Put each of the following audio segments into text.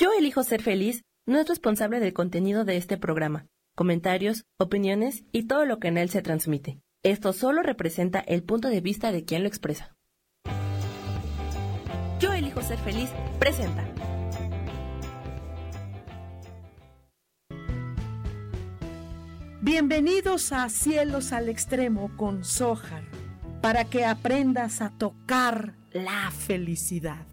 Yo elijo ser feliz no es responsable del contenido de este programa, comentarios, opiniones y todo lo que en él se transmite. Esto solo representa el punto de vista de quien lo expresa. Yo elijo ser feliz presenta. Bienvenidos a Cielos al Extremo con Sohar, para que aprendas a tocar la felicidad.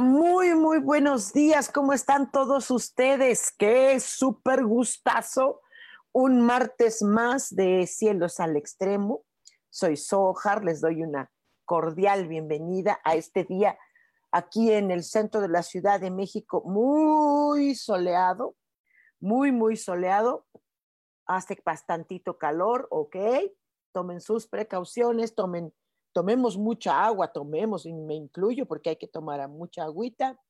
Muy, muy buenos días. ¿Cómo están todos ustedes? Qué súper gustazo. Un martes más de Cielos al Extremo. Soy Sohar, les doy una cordial bienvenida a este día aquí en el centro de la Ciudad de México, muy soleado, muy, muy soleado. Hace bastantito calor, ok. Tomen sus precauciones, tomen tomemos mucha agua, tomemos, y me incluyo porque hay que tomar mucha agüita.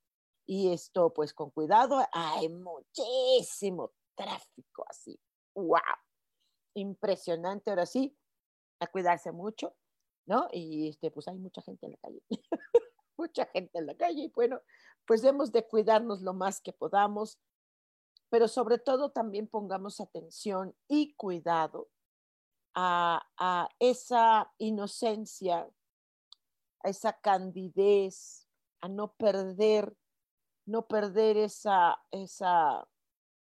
Y esto, pues con cuidado, hay muchísimo tráfico así. ¡Wow! Impresionante, ahora sí, a cuidarse mucho, ¿no? Y este, pues hay mucha gente en la calle. mucha gente en la calle y bueno, pues debemos de cuidarnos lo más que podamos, pero sobre todo también pongamos atención y cuidado a, esa inocencia, a esa candidez, a no perder, no perder esa, esa,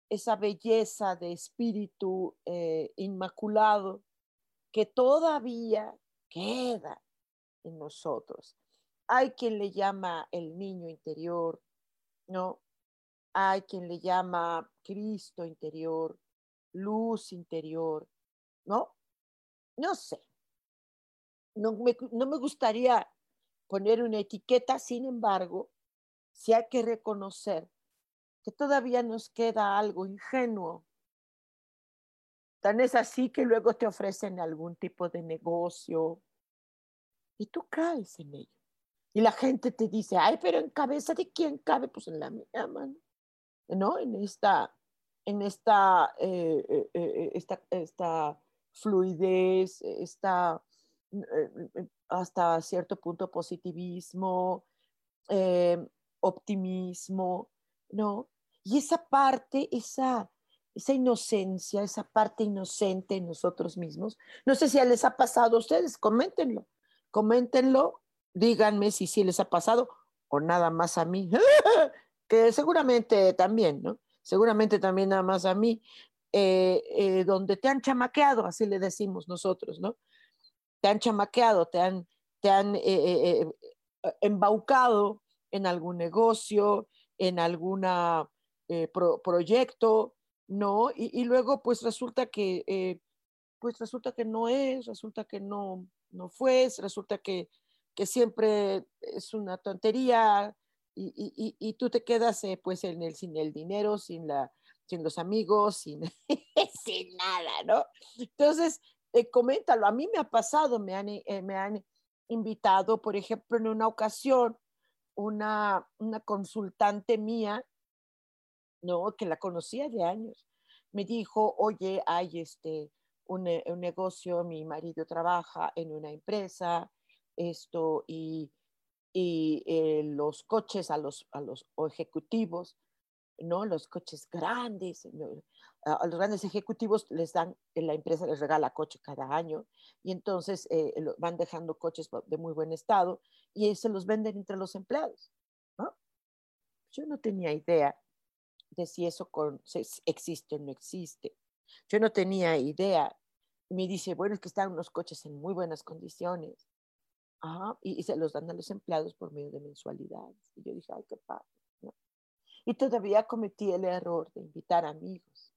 esa belleza de espíritu eh, inmaculado que todavía queda en nosotros. Hay quien le llama el niño interior, ¿no? Hay quien le llama Cristo interior, luz interior, ¿no? No sé, no me, no me gustaría poner una etiqueta, sin embargo, sí hay que reconocer que todavía nos queda algo ingenuo. Tan es así que luego te ofrecen algún tipo de negocio y tú caes en ello. Y la gente te dice, ay, pero en cabeza de quién cabe, pues en la mía, mano. ¿no? En esta, en esta, eh, eh, eh, esta, esta fluidez, está eh, hasta cierto punto positivismo, eh, optimismo, ¿no? Y esa parte, esa, esa inocencia, esa parte inocente en nosotros mismos, no sé si les ha pasado a ustedes, coméntenlo, coméntenlo, díganme si sí les ha pasado o nada más a mí, que seguramente también, ¿no? Seguramente también nada más a mí, eh, eh, donde te han chamaqueado, así le decimos nosotros, ¿no? Te han chamaqueado, te han, te han eh, embaucado en algún negocio, en algún proyecto, ¿no? Y, luego pues resulta que, pues resulta que no es, resulta que no, no fue, resulta que, que siempre es una tontería y, y, y tú te quedas pues en el, sin el dinero, sin la sin los amigos, sin, sin nada, ¿no? Entonces, eh, coméntalo, a mí me ha pasado, me han, eh, me han invitado, por ejemplo, en una ocasión, una, una consultante mía, ¿no? Que la conocía de años, me dijo, oye, hay este, un, eh, un negocio, mi marido trabaja en una empresa, esto, y, y los coches a los, a los ejecutivos ¿no? Los coches grandes, a los grandes ejecutivos les dan, la empresa les regala coche cada año y entonces eh, van dejando coches de muy buen estado y se los venden entre los empleados, Yo no tenía idea de si eso existe o no existe. Yo no tenía idea. Me dice, bueno, es que están unos coches en muy buenas condiciones. y, se los dan a los empleados por medio de mensualidades. Y yo dije, ay, qué padre. Y todavía cometí el error de invitar amigos.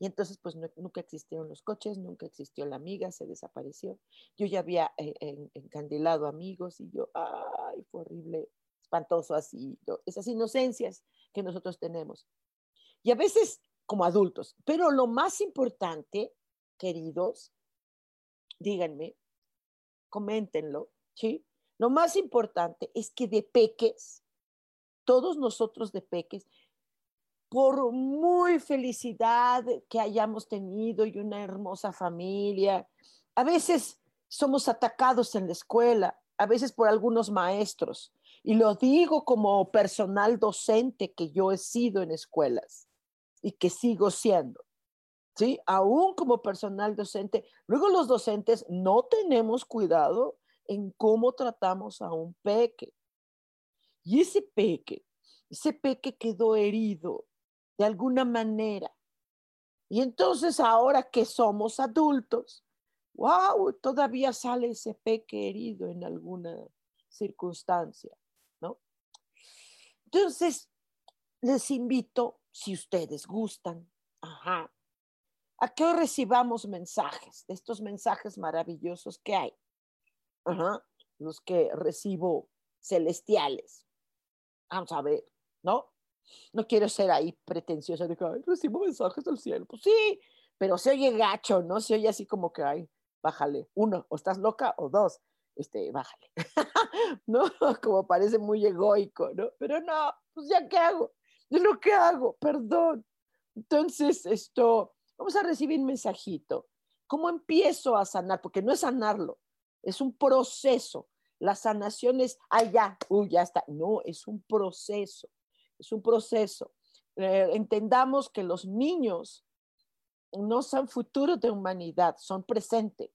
Y entonces, pues nunca existieron los coches, nunca existió la amiga, se desapareció. Yo ya había eh, encandilado amigos y yo, ay, fue horrible, espantoso así, esas inocencias que nosotros tenemos. Y a veces como adultos. Pero lo más importante, queridos, díganme, coméntenlo, ¿sí? Lo más importante es que de peques, todos nosotros de peques, por muy felicidad que hayamos tenido y una hermosa familia, a veces somos atacados en la escuela, a veces por algunos maestros. Y lo digo como personal docente que yo he sido en escuelas y que sigo siendo. ¿Sí? Aún como personal docente, luego los docentes no tenemos cuidado en cómo tratamos a un peque. Y ese peque, ese peque quedó herido de alguna manera. Y entonces ahora que somos adultos, wow, todavía sale ese peque herido en alguna circunstancia, ¿no? Entonces, les invito, si ustedes gustan, a que recibamos mensajes, de estos mensajes maravillosos que hay, los que recibo celestiales. Vamos a ver, ¿no? No quiero ser ahí pretenciosa de que recibo mensajes del cielo. Pues sí, pero se oye gacho, ¿no? Se oye así como que, ay, bájale, uno, o estás loca, o dos, este, bájale. ¿No? Como parece muy egoico, ¿no? Pero no, pues ya qué hago, yo lo que hago, perdón. Entonces, esto, vamos a recibir un mensajito. ¿Cómo empiezo a sanar? Porque no es sanarlo, es un proceso. La sanación es, ya, uy, ya está. No, es un proceso es un proceso. Eh, entendamos que los niños no son futuro de humanidad, son presente.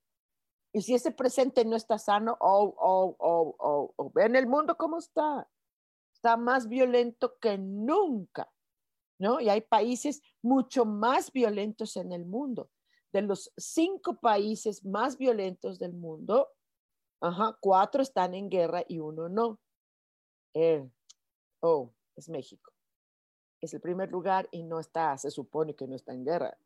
Y si ese presente no está sano, oh, oh, oh, oh, oh, el mundo cómo está. Está más violento que nunca, ¿no? Y hay países mucho más violentos en el mundo. De los cinco países más violentos del mundo, ajá, cuatro están en guerra y uno no. Eh, oh, es México. Es el primer lugar y no está, se supone que no está en guerra.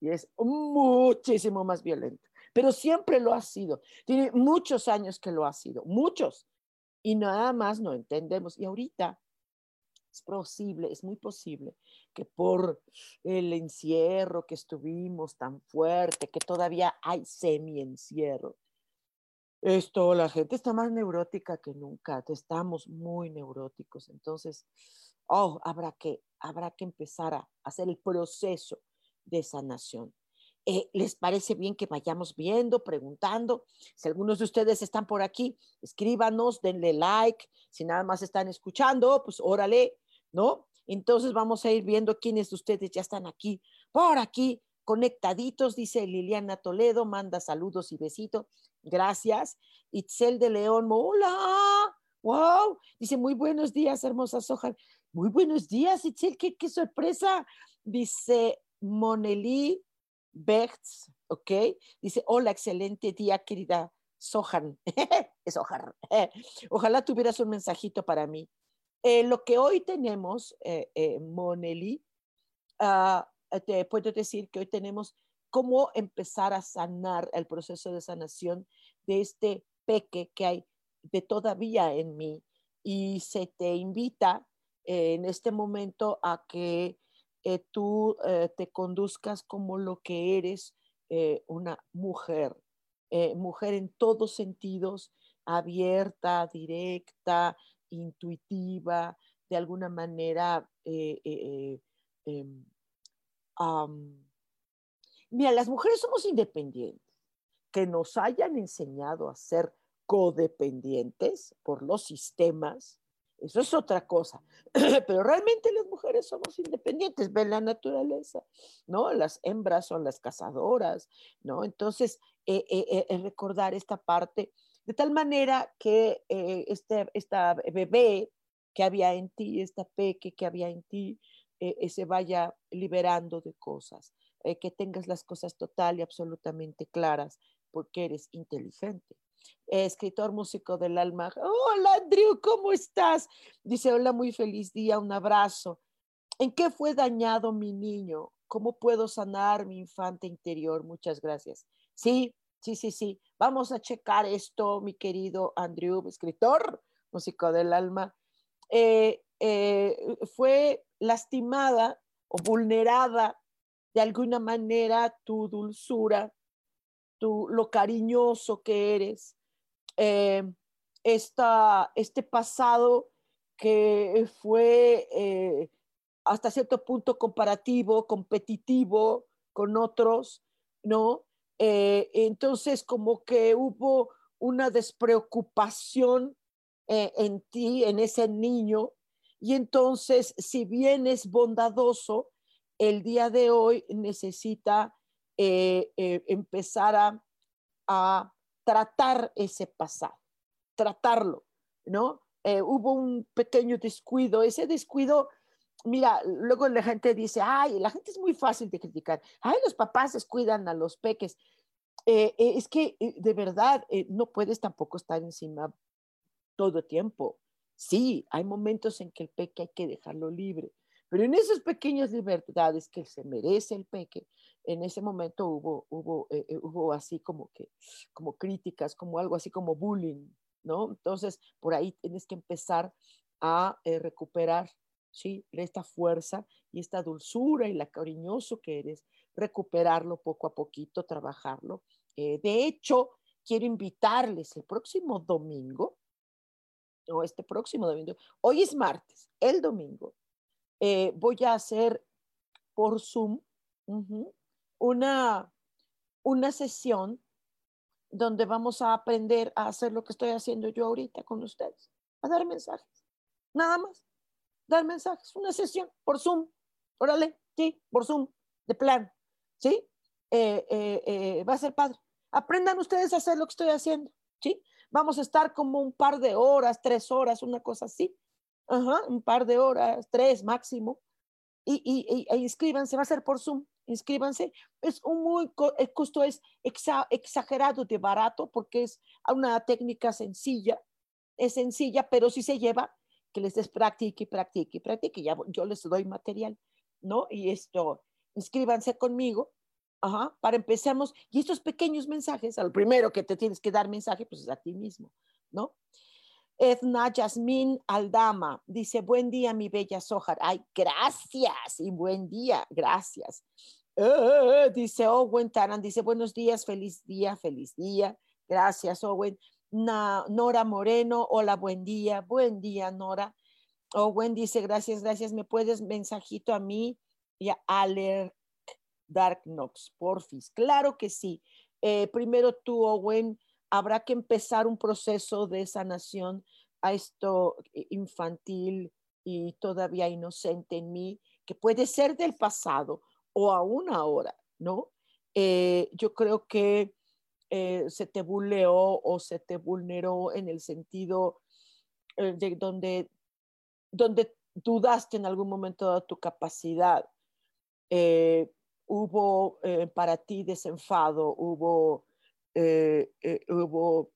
Y es muchísimo más violento. Pero siempre lo ha sido. Tiene muchos años que lo ha sido, muchos. Y nada más no entendemos. Y ahorita es posible, es muy posible que por el encierro que estuvimos tan fuerte, que todavía hay semi-encierro, esto, la gente está más neurótica que nunca, estamos muy neuróticos, entonces, oh, habrá que, habrá que empezar a hacer el proceso de sanación. Eh, ¿Les parece bien que vayamos viendo, preguntando? Si algunos de ustedes están por aquí, escríbanos, denle like. Si nada más están escuchando, pues órale, ¿no? Entonces vamos a ir viendo quiénes de ustedes ya están aquí, por aquí, conectaditos, dice Liliana Toledo, manda saludos y besitos. Gracias. Itzel de León, hola. Wow. Dice, muy buenos días, hermosa Soja. Muy buenos días, Itzel, qué, qué sorpresa. Dice Monelí Bechts, ok. Dice, hola, excelente día, querida Sohan. es Sohan. Ojalá tuvieras un mensajito para mí. Eh, lo que hoy tenemos, eh, eh, Monelí, ah, te puedo decir que hoy tenemos cómo empezar a sanar el proceso de sanación de este peque que hay de todavía en mí. Y se te invita eh, en este momento a que eh, tú eh, te conduzcas como lo que eres, una mujer, mujer en todos sentidos, abierta, directa, intuitiva, de alguna manera em, Mira, las mujeres somos independientes. Que nos hayan enseñado a ser codependientes por los sistemas, eso es otra cosa. Pero realmente las mujeres somos independientes, ven la naturaleza, ¿no? Las hembras son las cazadoras, ¿no? Entonces, eh, eh, eh, recordar esta parte de tal manera que este, esta bebé que había en ti, esta peque que había en ti, se vaya liberando de cosas. Eh, que tengas las cosas total y absolutamente claras, porque eres inteligente. escritor músico del alma. Hola, Andrew, ¿cómo estás? Dice, hola, muy feliz día, un abrazo. ¿En qué fue dañado mi niño? ¿cómo puedo sanar mi infante interior? Muchas gracias. Sí, sí, sí, sí. Vamos a checar esto, mi querido Andrew, escritor, músico del alma. Eh, eh, fue lastimada o vulnerada de alguna manera tu dulzura, tu, lo cariñoso que eres, eh, este pasado que fue eh, hasta cierto punto comparativo, competitivo con otros, ¿no? Eh, entonces, como que hubo una despreocupación en ti, en ese niño, y entonces, si bien es bondadoso, el día de hoy necesita empezar a tratar ese pasado tratarlo, ¿no? Eh, hubo un pequeño descuido, ese descuido, mira, luego la gente dice, ay, la gente es muy fácil de criticar, ay, los papás descuidan a los peques. Eh, eh, es que de verdad no puedes tampoco estar encima todo el tiempo. Sí, hay momentos en que el peque hay que dejarlo libre, pero en esas pequeñas libertades que se merece el peque, en ese momento hubo, hubo, hubo así como que, como críticas, como algo así como bullying, ¿no? Entonces, por ahí tienes que empezar a eh, recuperar, ¿sí? Esta fuerza y esta dulzura y la cariñoso que eres, recuperarlo poco a poquito, trabajarlo. Eh, de hecho, quiero invitarles el próximo domingo, o este próximo domingo, hoy es martes, el domingo, eh, voy a hacer por Zoom una, una sesión donde vamos a aprender a hacer lo que estoy haciendo yo ahorita con ustedes, a dar mensajes, nada más, dar mensajes, una sesión por Zoom, órale, sí, por Zoom, de plan, ¿sí? Eh, eh, va a ser padre. Aprendan ustedes a hacer lo que estoy haciendo, ¿sí? Vamos a estar como un par de horas, tres horas, una cosa así, Ajá, un par de horas, tres máximo, y, y, e inscríbanse, va a ser por Zoom, inscríbanse. Es un muy, el costo es exagerado de barato porque es una técnica sencilla, es sencilla, pero si se lleva, que les des practique, practique, practique, ya yo les doy material, ¿no? Y esto, inscríbanse conmigo, ajá, para empezamos, y estos pequeños mensajes, al primero que te tienes que dar mensaje, pues es a ti mismo, ¿no? Edna Yasmín Aldama dice, buen día, mi bella Sojar. Ay, gracias y buen día, gracias. Eh, dice Owen Taran, dice, buenos días, feliz día, feliz día. Gracias, Owen. Nora Moreno, hola, buen día, buen día, Nora. Owen dice, gracias, gracias. ¿Me puedes mensajito a mí y a Alec Dark Knox, porfis? Claro que sí. Eh, primero tú, Owen, habrá que empezar un proceso de sanación a esto infantil y todavía inocente en mí, que puede ser del pasado o aún ahora, ¿no? Eh, yo creo que eh, se te buleó o se te vulneró en el sentido de donde, donde dudaste en algún momento de tu capacidad. Hubo para ti desenfado, hubo eh, eh, hubo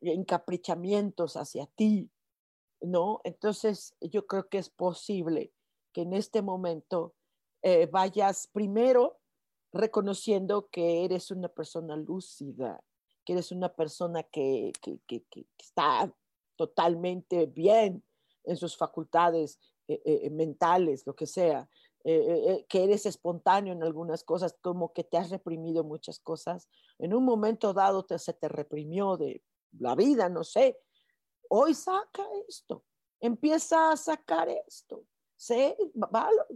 encaprichamientos hacia ti, ¿no? Entonces yo creo que es posible que en este momento eh, vayas primero reconociendo que eres una persona lúcida, que eres una persona que, que, que está totalmente bien en sus facultades mentales, lo que sea, eh, eh, que eres espontáneo en algunas cosas, como que te has reprimido muchas cosas. En un momento dado te, se te reprimió de la vida, no sé. Hoy saca esto, empieza a sacar esto. ¿Sí?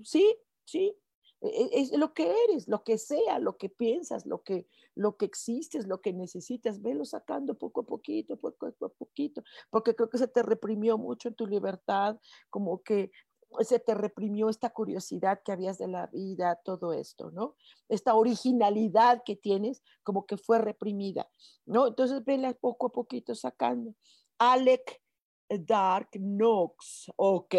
Sí, sí. E, e, es lo que eres, lo que sea, lo que piensas, lo que, lo que existes, lo que necesitas, velo sacando poco a poquito, poco a poquito, porque creo que se te reprimió mucho en tu libertad, como que se te reprimió esta curiosidad que habías de la vida, todo esto, ¿no? Esta originalidad que tienes como que fue reprimida, ¿no? Entonces vela poco a poquito sacando. Alec Dark Knox, ok.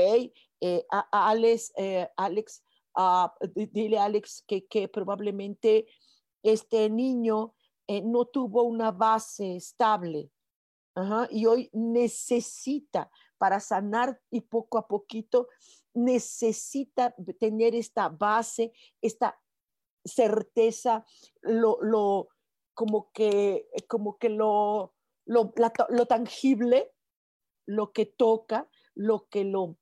Eh, Alex, eh, Alex ah, dile Alex que, que probablemente este niño eh, no tuvo una base estable y hoy necesita para sanar y poco a poquito necesita tener esta base, esta certeza, lo, lo como que, como que lo, lo, lo tangible, lo que toca, lo que lo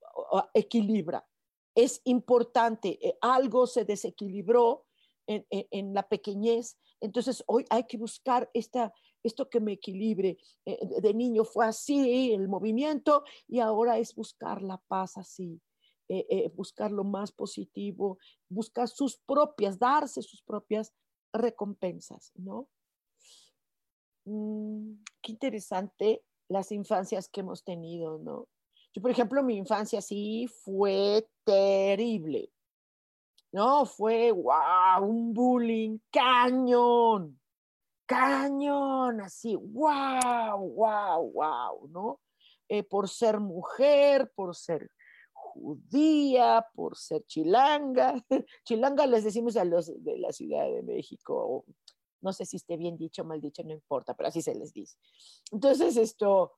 equilibra. Es importante, eh, algo se desequilibró en, en, la pequeñez, entonces hoy hay que buscar esta, esto que me equilibre. Eh, de niño fue así el movimiento y ahora es buscar la paz así. Eh, buscar lo más positivo, buscar sus propias, darse sus propias recompensas, ¿no? Mm, qué interesante las infancias que hemos tenido, ¿no? Yo, por ejemplo, mi infancia sí fue terrible. No, fue, wow, un bullying cañón, cañón, así, wow, wow, wow, ¿no? Eh, por ser mujer, por ser judía, por ser chilanga. chilanga les decimos a los de la Ciudad de México, no sé si esté bien dicho o mal dicho, no importa, pero así se les dice. Entonces, esto,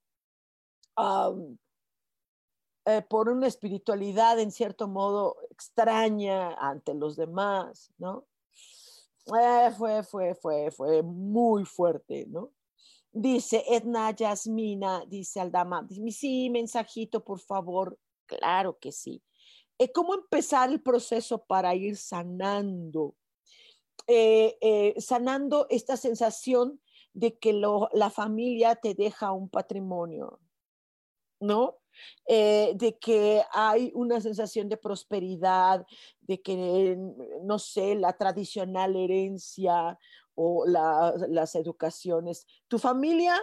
eh, por una espiritualidad en cierto modo extraña ante los demás, ¿no? Eh, fue, fue, fue, fue muy fuerte, ¿no? Dice Edna Yasmina, dice Aldama, dice, sí, mensajito, por favor. Claro que sí. Eh, ¿Cómo empezar el proceso para ir sanando? sanando esta sensación de que la familia te deja un patrimonio, ¿no? Eh, de que hay una sensación de prosperidad, de que, no sé, la tradicional herencia o las educaciones. Tu familia,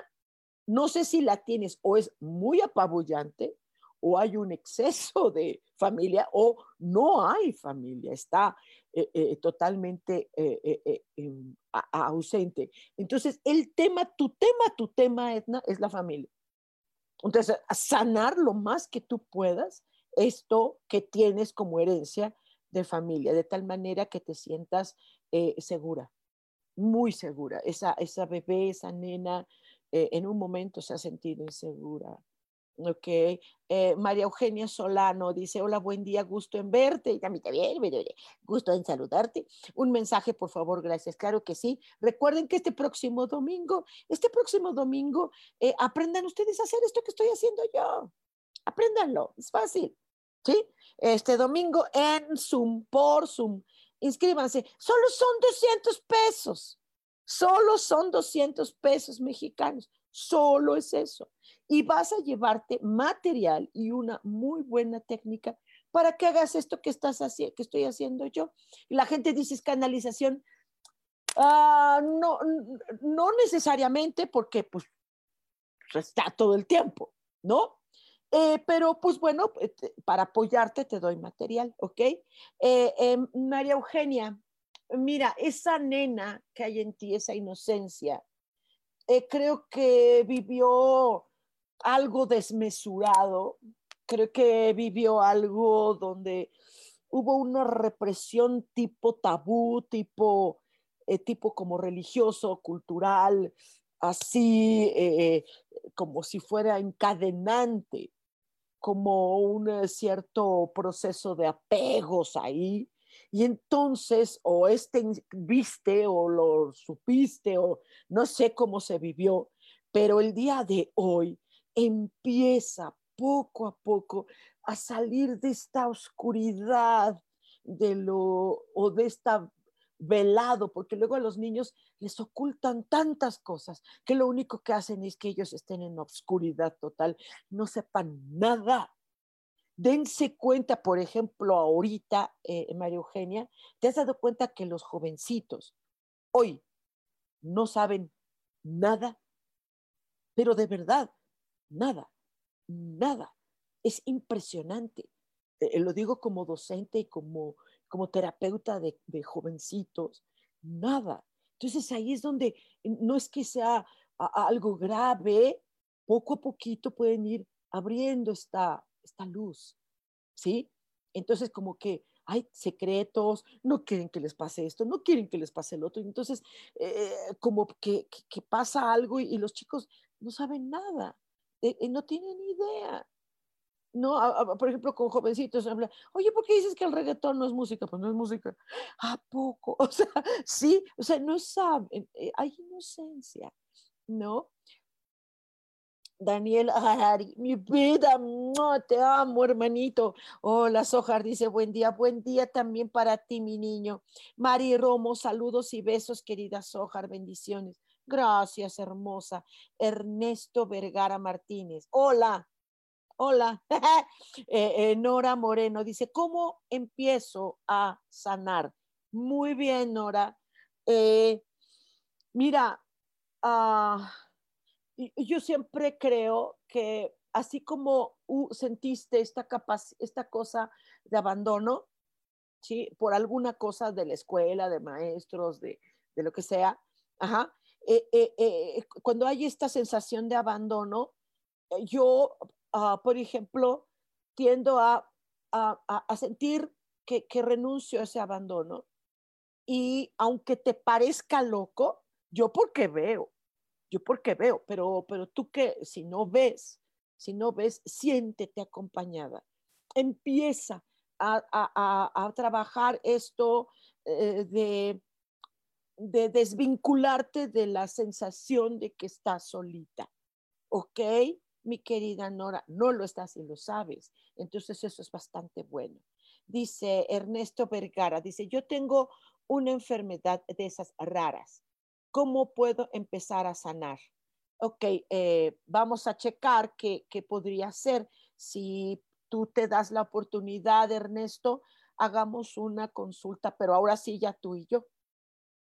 no sé si la tienes o es muy apabullante o hay un exceso de familia o no hay familia, está eh, eh, totalmente em, ausente. Entonces, el tema, tu tema, tu tema, Edna, es la familia. Entonces, sanar lo más que tú puedas esto que tienes como herencia de familia, de tal manera que te sientas eh, segura, muy segura. Esa, esa bebé, esa nena, eh, en un momento se ha sentido insegura. Ok. Eh, María Eugenia Solano dice, hola, buen día, gusto en verte. Y también bien, gusto en saludarte. Un mensaje, por favor, gracias. Claro que sí. Recuerden que este próximo domingo, este próximo domingo, eh, aprendan ustedes a hacer esto que estoy haciendo yo. Apréndanlo, es fácil. ¿Sí? Este domingo en Zoom, por Zoom. Inscríbanse. Solo son 200 pesos. Solo son 200 pesos mexicanos. Solo es eso y vas a llevarte material y una muy buena técnica para que hagas esto que, estás haciendo, que estoy haciendo yo. Y la gente dice, es canalización. Ah, no, no necesariamente porque pues está todo el tiempo, ¿no? Eh, pero pues bueno, eh, para apoyarte te doy material, ¿ok? Eh, em, María Eugenia, mira, esa nena que hay en ti, esa inocencia, creo que vivió algo desmesurado, creo que vivió algo donde hubo una represión tipo tabú, tipo, eh, tipo como religioso, cultural, así eh, como si fuera encadenante, como un cierto proceso de apegos ahí. Y entonces, o este viste, o lo supiste, o no sé cómo se vivió, pero el día de hoy empieza poco a poco a salir de esta oscuridad de lo o de esta velado, porque luego a los niños les ocultan tantas cosas que lo único que hacen es que ellos estén en oscuridad total, no sepan nada. Dense cuenta, por ejemplo, ahorita, eh, María Eugenia, ¿te has dado cuenta que los jovencitos hoy no saben nada? Pero de verdad, nada, nada. Es impresionante. Eh, eh, lo digo como docente y como, como terapeuta de, jovencitos, nada. Entonces ahí es donde eh, no es que sea algo grave, poco a poquito pueden ir abriendo esta, esta luz, ¿sí? Entonces como que hay secretos, no quieren que les pase esto, no quieren que les pase el otro. Entonces, como que, pasa algo y, los chicos no saben nada. Eh, eh, no tienen idea. ¿no? por ejemplo, con jovencitos, oye, ¿por qué dices que el reggaetón no es música? Pues no es música. ¿A poco? O sea, sí, o sea, no saben, eh, hay inocencia, ¿no? Daniel Ari, mi vida, te amo, hermanito. Hola, Sojar dice, buen día, buen día también para ti, mi niño. Mari Romo, saludos y besos, querida Sojar, bendiciones. Gracias, hermosa. Ernesto Vergara Martínez, hola, hola. Eh, eh, Nora Moreno dice, ¿cómo empiezo a sanar? Muy bien, Nora. Eh, mira, ah, yo siempre creo que así como sentiste esta, esta cosa de abandono, ¿sí? Por alguna cosa de la escuela, de maestros, de, lo que sea, ajá, eh, eh, eh, cuando hay esta sensación de abandono, yo, ah, por ejemplo, tiendo a, sentir que, que renuncio a ese abandono. Y aunque te parezca loco, yo porque veo, yo porque veo, pero, pero tú que si no ves, si no ves, siéntete acompañada. Empieza a, trabajar esto eh, de, de desvincularte de la sensación de que estás solita. ¿Ok? Mi querida Nora, no lo estás y lo sabes. Entonces eso es bastante bueno. Dice Ernesto Vergara, dice, yo tengo una enfermedad de esas raras ¿Cómo puedo empezar a sanar? Ok, eh, vamos a checar qué, podría ser. Si tú te das la oportunidad, Ernesto, hagamos una consulta, pero ahora sí ya tú y yo.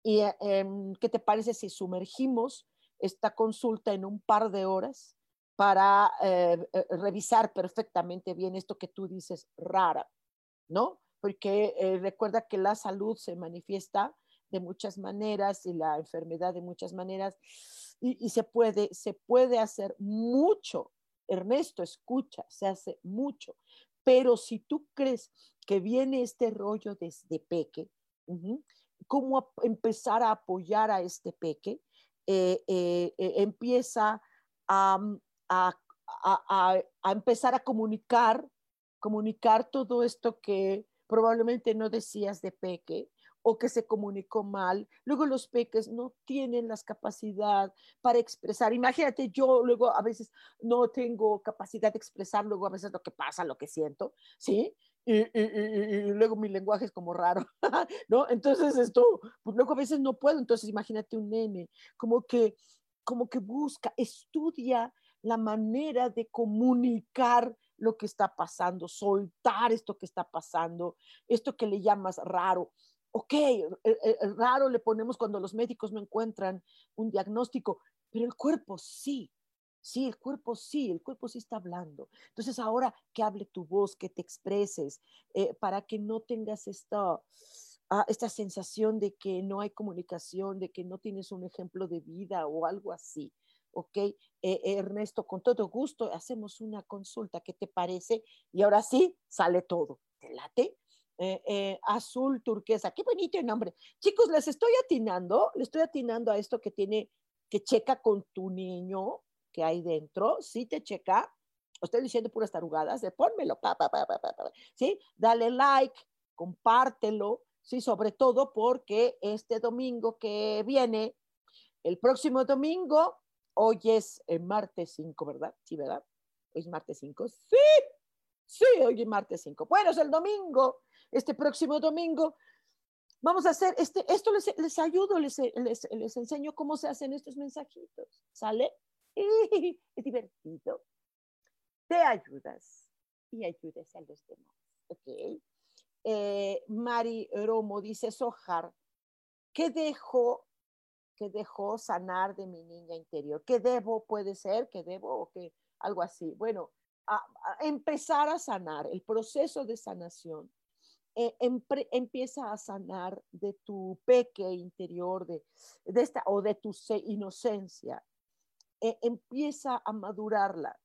¿Y eh, em, qué te parece si sumergimos esta consulta en un par de horas para eh, revisar perfectamente bien esto que tú dices rara, ¿no? Porque recuerda que la salud se manifiesta de muchas maneras y la enfermedad de muchas maneras y, se, puede, se puede hacer mucho. Ernesto, escucha, se hace mucho. Pero si tú crees que viene este rollo desde peque, ¿cómo empezar a apoyar a este peque? Eh, eh, eh, empieza a, a, a, a, empezar a comunicar, comunicar todo esto que probablemente no decías de peque, o que se comunicó mal. Luego los peques no tienen las capacidad para expresar. Imagínate, yo luego a veces no tengo capacidad de expresar luego a veces lo que pasa, lo que siento, ¿sí? Y, luego mi lenguaje es como raro, ¿no? Entonces esto, pues luego a veces no puedo. Entonces imagínate un nene, como que, como que busca, estudia la manera de comunicar lo que está pasando, soltar esto que está pasando, esto que le llamas raro ok, raro le ponemos cuando los médicos no encuentran un diagnóstico, pero el cuerpo sí, sí, el cuerpo sí, el cuerpo sí está hablando. Entonces ahora que hable tu voz, que te expreses, eh, para que no tengas esta, ah, esta sensación de que no hay comunicación, de que no tienes un ejemplo de vida o algo así. ¿ok? Ernesto, con todo gusto hacemos una consulta, ¿qué te parece? Y ahora sí, sale todo. ¿Te late? Eh, eh, azul turquesa. Qué bonito el nombre. Chicos, les estoy atinando, le estoy atinando a esto que tiene, que checa con tu niño que hay dentro. Sí te checa. Estoy diciendo puras tarugadas, de pónmelo, pa, pa, pa, ¿sí? Dale like, compártelo, sí, sobre todo porque este domingo que viene, el próximo domingo, hoy es el martes 5, ¿verdad? Sí, ¿verdad? Hoy es martes 5. Sí, sí, hoy es martes 5. Bueno, es el domingo este próximo domingo. Vamos a hacer, este, esto les, les ayudo, les, les, les, enseño cómo se hacen estos mensajitos. ¿Sale? Es divertido. Te ayudas y ayudes a los demás. ¿Ok? Eh, Mari Romo dice, Sojar, ¿qué dejo, qué dejó sanar de mi niña interior? ¿Qué debo, puede ser, qué debo o qué, algo así? Bueno, empezar a sanar, el proceso de sanación eh, empieza a sanar de tu peque interior, de, de esta, o de tu inocencia. Eh, empieza a madurarla.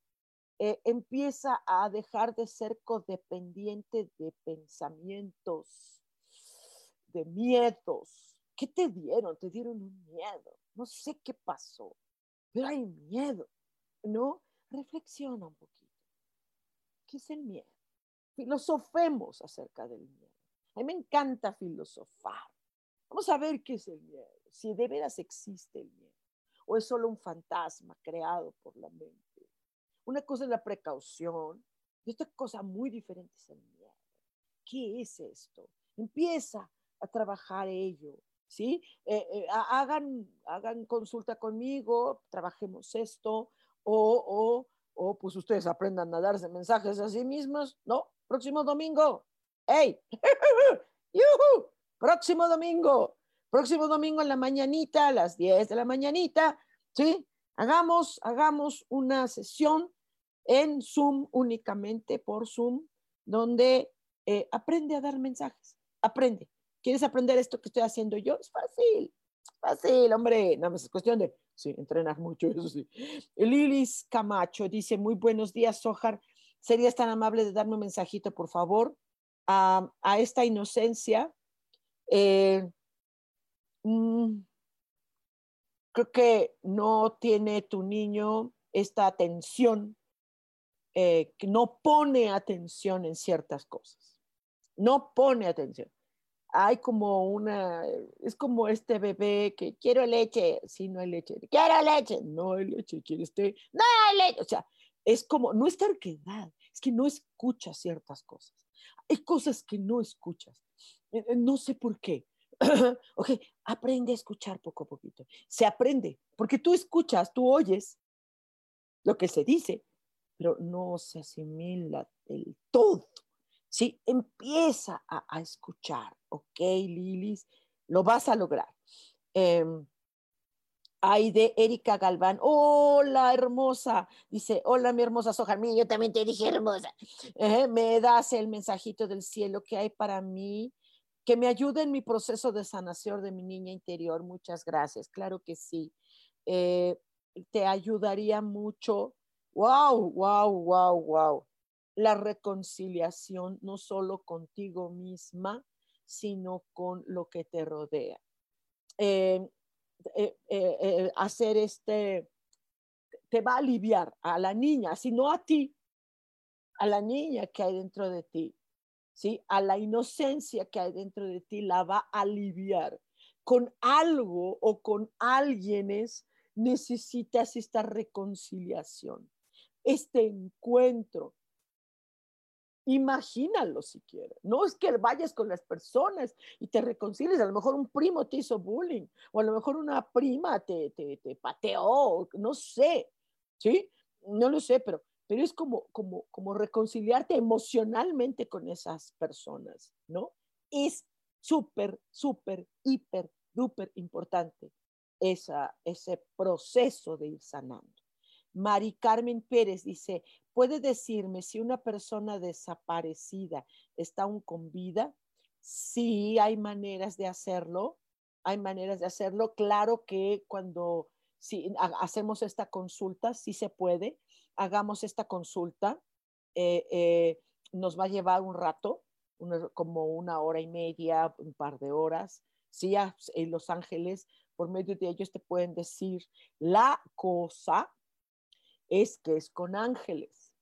Eh, empieza a dejar de ser codependiente de pensamientos, de miedos. ¿Qué te dieron? Te dieron un miedo. No sé qué pasó, pero hay miedo, ¿no? Reflexiona un poquito. ¿qué es el miedo? Filosofemos acerca del miedo. A mí me encanta filosofar. Vamos a ver qué es el miedo, si de veras existe el miedo o es solo un fantasma creado por la mente. Una cosa es la precaución y otra cosa muy diferente es el miedo. ¿Qué es esto? Empieza a trabajar ello, ¿sí? Eh, eh, hagan, hagan consulta conmigo, trabajemos esto, o, o, pues ustedes aprendan a darse mensajes a sí mismos, ¿no? Próximo domingo, ¡hey! ¡Yuhu! Próximo domingo, próximo domingo en la mañanita, a las 10 de la mañanita, ¿sí? Hagamos, hagamos una sesión en Zoom únicamente por Zoom, donde eh, aprende a dar mensajes, aprende. ¿Quieres aprender esto que estoy haciendo yo? Es fácil, fácil, hombre, nada más es cuestión de, sí, entrenar mucho, eso sí. Lilis Camacho dice, muy buenos días, Sojar. ¿Serías tan amable de darme un mensajito, por favor, a, a esta inocencia? Eh, mm, creo que no tiene tu niño esta atención, eh, que no pone atención en ciertas cosas. No pone atención. Hay como una, es como este bebé que quiero leche, si no hay leche, quiero leche, no hay leche, quiere este, no hay leche. O sea, es como, no es terquedad, es que no escucha ciertas cosas. Hay cosas que no escuchas. Eh, eh, no sé por qué. ok, aprende a escuchar poco a poquito. Se aprende, porque tú escuchas, tú oyes lo que se dice, pero no se asimila del todo. ¿Sí? Empieza a, escuchar, ¿ok, Lilis? Lo vas a lograr. Eh, de Erika Galván. Hola, hermosa. Dice, hola, mi hermosa Soja. yo también te dije hermosa. me das el mensajito del cielo que hay para mí, que me ayude en mi proceso de sanación de mi niña interior. Muchas gracias. Claro que sí. Eh, te ayudaría mucho. Wow, wow, wow, wow. La reconciliación no solo contigo misma, sino con lo que te rodea. Eh, eh, hacer este, te va a aliviar a la niña, sino a ti, a la niña que hay dentro de ti, ¿sí? A la inocencia que hay dentro de ti la va a aliviar. Con algo o con alguienes necesitas esta reconciliación, este encuentro, Imagínalo si quieres. No es que vayas con las personas y te reconcilies. A lo mejor un primo te hizo bullying o a lo mejor una prima te, te, te pateó, no sé, ¿sí? No lo sé, pero, pero es como, como, como reconciliarte emocionalmente con esas personas, ¿no? Es súper, súper, hiper, duper importante esa, ese proceso de ir sanando. Mari Carmen Pérez dice, ¿puede decirme si una persona desaparecida está aún con vida? Sí, hay maneras de hacerlo, hay maneras de hacerlo. Claro que cuando si hacemos esta consulta, sí se puede, hagamos esta consulta, eh, eh, nos va a llevar un rato, como una hora y media, un par de horas. Sí, en Los Ángeles, por medio de ellos te pueden decir la cosa es que es con ángeles.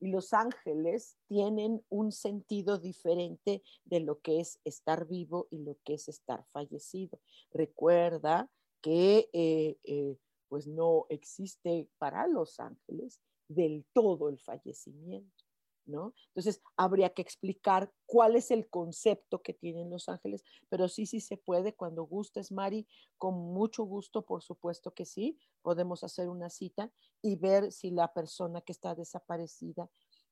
Y los ángeles tienen un sentido diferente de lo que es estar vivo y lo que es estar fallecido. Recuerda que eh, pues no existe para los ángeles del todo el fallecimiento. Entonces, habría que explicar cuál es el concepto que tienen los ángeles, pero sí, sí se puede, cuando gustes, Mari, con mucho gusto, por supuesto que sí, podemos hacer una cita y ver si la persona que está desaparecida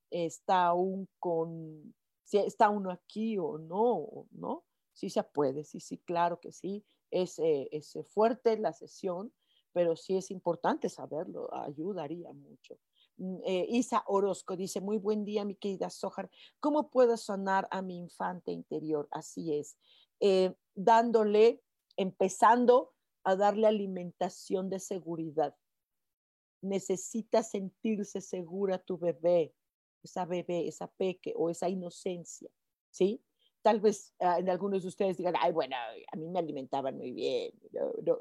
está aún con, si está uno aquí o no, ¿no? Sí se puede, sí, sí, claro que sí, es, es fuerte la sesión, pero sí es importante saberlo, ayudaría mucho. Mm, eh, Isa Orozco dice, muy buen día, mi querida Sojar. ¿Cómo puedo sonar a mi infante interior? Así es, eh, dándole, empezando a darle alimentación de seguridad. Necesita sentirse segura tu bebé, esa bebé, esa peque o esa inocencia, ¿sí? Tal vez ah, en algunos de ustedes digan, ay, bueno, a mí me alimentaban muy bien.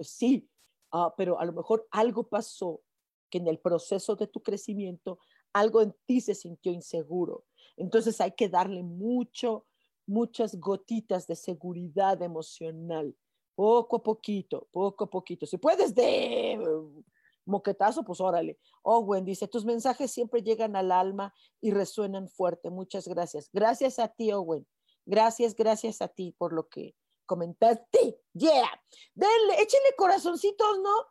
sí, ah, pero a lo mejor algo pasó que en el proceso de tu crecimiento algo en ti se sintió inseguro. Entonces hay que darle mucho, muchas gotitas de seguridad emocional, poco a poquito, poco a poquito. Si puedes de moquetazo, pues órale. Owen dice, tus mensajes siempre llegan al alma y resuenan fuerte. Muchas gracias. Gracias a ti, Owen. Gracias, gracias a ti por lo que comentaste. Yeah. Denle, échenle corazoncitos, ¿no?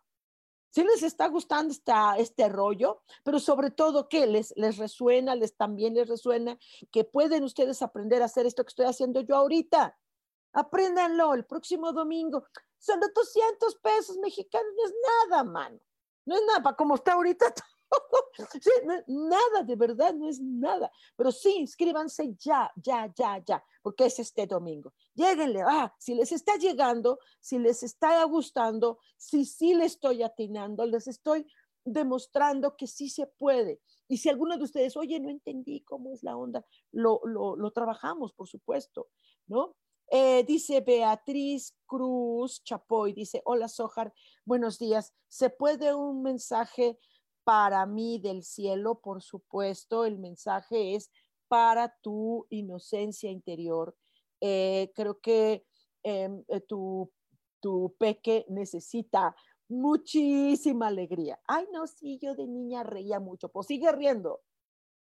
Si les está gustando esta, este rollo, pero sobre todo que les, les resuena, les también les resuena, que pueden ustedes aprender a hacer esto que estoy haciendo yo ahorita. Apréndanlo el próximo domingo. Son 200 pesos mexicanos, no es nada, mano. No es nada, para como está ahorita nada, de verdad, no es nada. Pero sí, inscríbanse ya, ya, ya, ya, porque es este domingo. Lléguenle, ah, si les está llegando, si les está gustando, si sí les estoy atinando, les estoy demostrando que sí se puede. Y si alguno de ustedes, oye, no entendí cómo es la onda, lo, lo, lo trabajamos, por supuesto, ¿no? Eh, dice Beatriz Cruz Chapoy, dice, hola Sojar, buenos días. ¿Se puede un mensaje para mí del cielo? Por supuesto, el mensaje es para tu inocencia interior. Eh, creo que em, eh, tu, tu peque necesita muchísima alegría. Ay, no, sí, yo de niña reía mucho. Pues sigue riendo,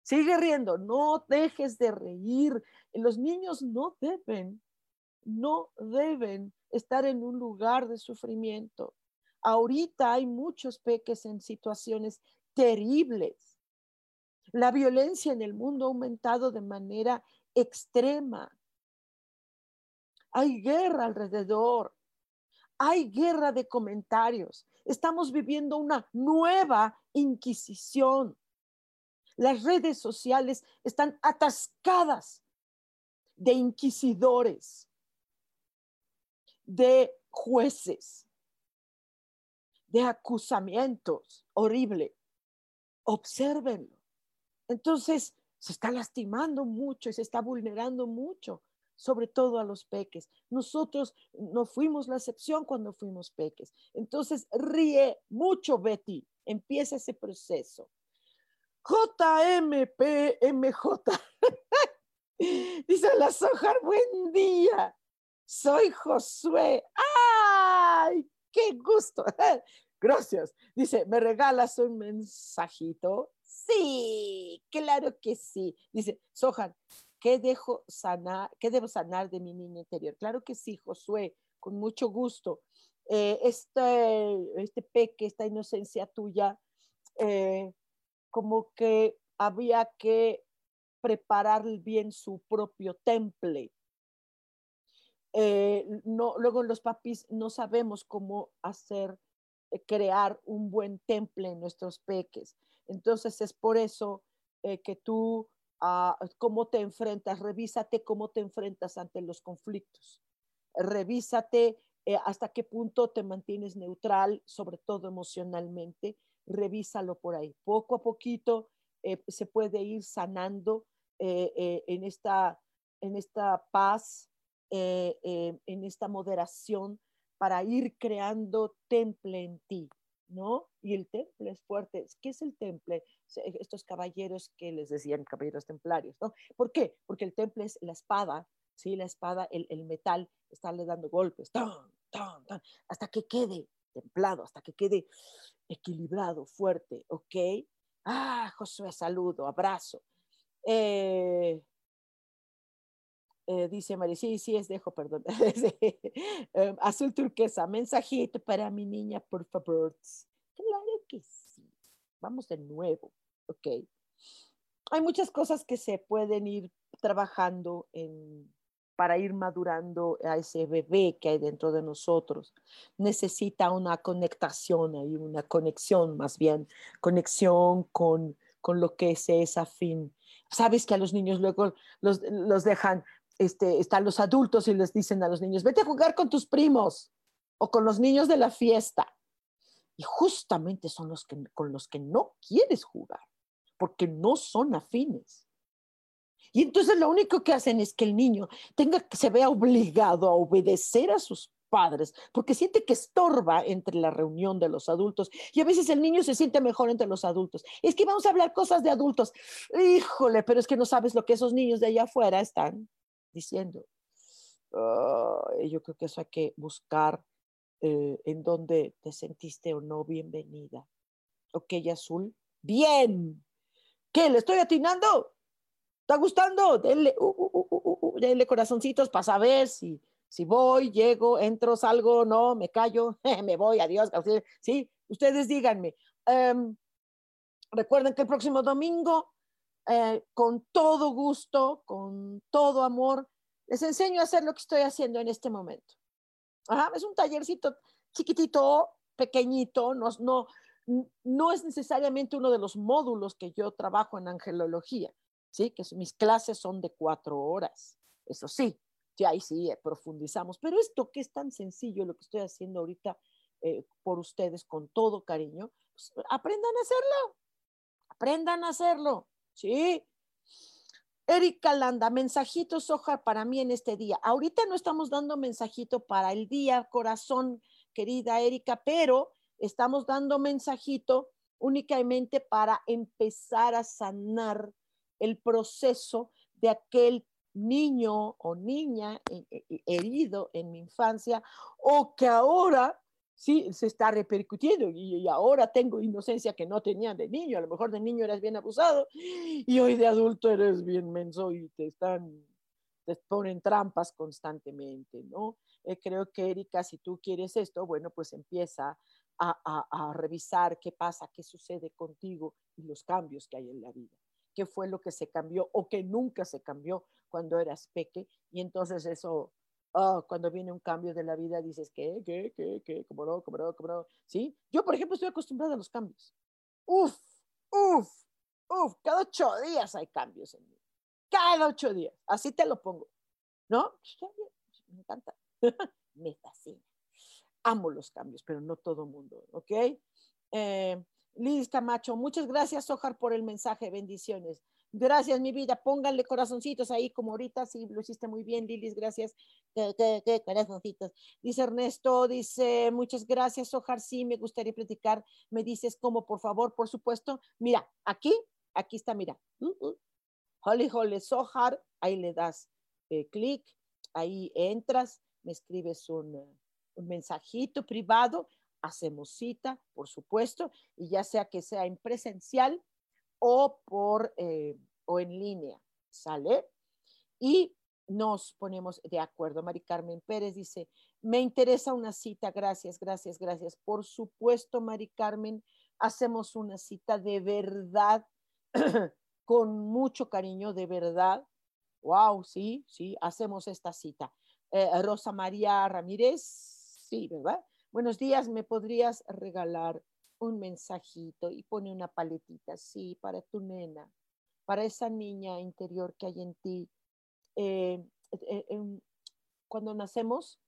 sigue riendo, no dejes de reír. Los niños no deben no deben estar en un lugar de sufrimiento. Ahorita hay muchos peques en situaciones terribles. La violencia en el mundo ha aumentado de manera extrema. Hay guerra alrededor. Hay guerra de comentarios. Estamos viviendo una nueva inquisición. Las redes sociales están atascadas de inquisidores de jueces, acusamientos, horrible. Obsérvenlo. Entonces, se está lastimando mucho y se está vulnerando mucho, sobre todo a los peques. Nosotros no fuimos la excepción cuando fuimos peques. Entonces, ríe mucho, Betty. Empieza ese proceso. JMPMJ. Dice la Sojar, buen día soy Josué. ¡Ay! ¡Qué gusto! Gracias. Dice, ¿me regalas un mensajito? Sí, claro que sí. Dice, Sohan, ¿qué dejo sanar, qué debo sanar de mi niña interior? Claro que sí, Josué, con mucho gusto. Eh, este, este peque, esta inocencia tuya, eh, como que había que preparar bien su propio temple eh, no, luego los papis no sabemos cómo hacer, crear un buen temple en nuestros peques. Entonces es por eso eh, que tú, ah, cómo te enfrentas, revísate cómo te enfrentas ante los conflictos. Revísate hasta qué punto te mantienes neutral, sobre todo emocionalmente. Revísalo por ahí. Poco a poquito se puede ir sanando en, esta, en esta paz eh, eh, en esta moderación para ir creando temple en ti, ¿no? Y el temple es fuerte. ¿Qué es el temple? Estos caballeros que les decían caballeros templarios, ¿no? ¿Por qué? Porque el temple es la espada, ¿sí? La espada, el, el metal, estarle dando golpes, hasta que quede templado, hasta que quede equilibrado, fuerte, ¿ok? Ah, Josué, saludo, abrazo. Eh, eh, dice María, sí, sí, es dejo, perdón. Em, azul turquesa, mensajito para mi niña, por favor. Claro que sí. Vamos de nuevo, ok. Hay muchas cosas que se pueden ir trabajando en, para ir madurando a ese bebé que hay dentro de nosotros. Necesita una conectación ahí, una conexión más bien, conexión con, con lo que es esa fin. Sabes que a los niños luego los, los dejan este, están los adultos y les dicen a los niños, vete a jugar con tus primos o con los niños de la fiesta. Y justamente son los que, con los que no quieres jugar, porque no son afines. Y entonces lo único que hacen es que el niño tenga, se vea obligado a obedecer a sus padres, porque siente que estorba entre la reunión de los adultos y a veces el niño se siente mejor entre los adultos. Es que vamos a hablar cosas de adultos. Híjole, pero es que no sabes lo que esos niños de allá afuera están diciendo. yo creo que eso hay que buscar eh, en donde te sentiste o no bienvenida. Ok, azul. Bien. ¿Qué? ¿Le estoy atinando? ¿Está gustando? Denle, uh, uh, uh, denle corazoncitos para saber si si voy, llego, entro, salgo, no, me callo, me voy, adiós. Sí, ustedes díganme. Em, recuerden que el próximo domingo, eh, con todo gusto, con todo amor, les enseño a hacer lo que estoy haciendo en este momento. es un tallercito chiquitito, pequeñito, no, es necesariamente uno de los módulos que yo trabajo en angelología, ¿sí? que mis clases son de cuatro horas, eso sí, y ahí sí eh, profundizamos. Pero esto que es tan sencillo, lo que estoy haciendo ahorita eh, por ustedes con todo cariño, pues, aprendan a hacerlo, aprendan a hacerlo, ¿sí? Erika Landa, mensajitos, hoja para mí en este día. Ahorita no estamos dando mensajito para el día, corazón, querida Erika, pero estamos dando mensajito únicamente para empezar a sanar el proceso de aquel niño o niña eh, eh, eh, herido en mi infancia o que ahora sí se está repercutiendo y, ahora tengo inocencia que no tenía de niño, a lo mejor de niño eras bien abusado y hoy de adulto eres bien menso y te están, te ponen trampas constantemente, ¿no? creo que Erika, si tú quieres esto, bueno, pues empieza a, a revisar qué pasa, qué sucede contigo y los cambios que hay en la vida qué fue lo que se cambió o que nunca se cambió cuando eras peque. Y entonces eso, oh, cuando viene un cambio de la vida, dices, ¿qué, qué, qué, qué? ¿Cómo no, cómo no, cómo no? ¿Sí? Yo, por ejemplo, estoy acostumbrada a los cambios. Uf, uf, uf, cada ocho días hay cambios en mí. Cada ocho días, así te lo pongo. ¿No? Pues, me encanta. me fascina. Amo los cambios, pero no todo mundo, ¿ok? Eh, Liz Camacho, muchas gracias, Ojar, por el mensaje. Bendiciones. Gracias, mi vida. Pónganle corazoncitos ahí, como ahorita. Sí, lo hiciste muy bien, Lilis. Gracias. ¿Qué, corazoncitos. Dice Ernesto, dice, muchas gracias, Ojar. Sí, me gustaría platicar. Me dices cómo, por favor, por supuesto. Mira, aquí, aquí está, mira. Uh, uh. Holly Holly Sohar, ahí le das eh, clic, ahí entras, me escribes un, un mensajito privado hacemos cita, por supuesto, y ya sea que sea en presencial o, por, eh, o en línea, ¿sale? Y nos ponemos de acuerdo. Mari Carmen Pérez dice, me interesa una cita, gracias, gracias, gracias. Por supuesto, Mari Carmen, hacemos una cita de verdad, con mucho cariño, de verdad. Wow, sí, sí, hacemos esta cita. Eh, Rosa María Ramírez, sí, ¿verdad? Buenos días, ¿me podrías regalar un mensajito? Y pone una paletita, sí, para tu nena, para esa niña interior que hay en ti. Eh, eh, em, cuando nacemos,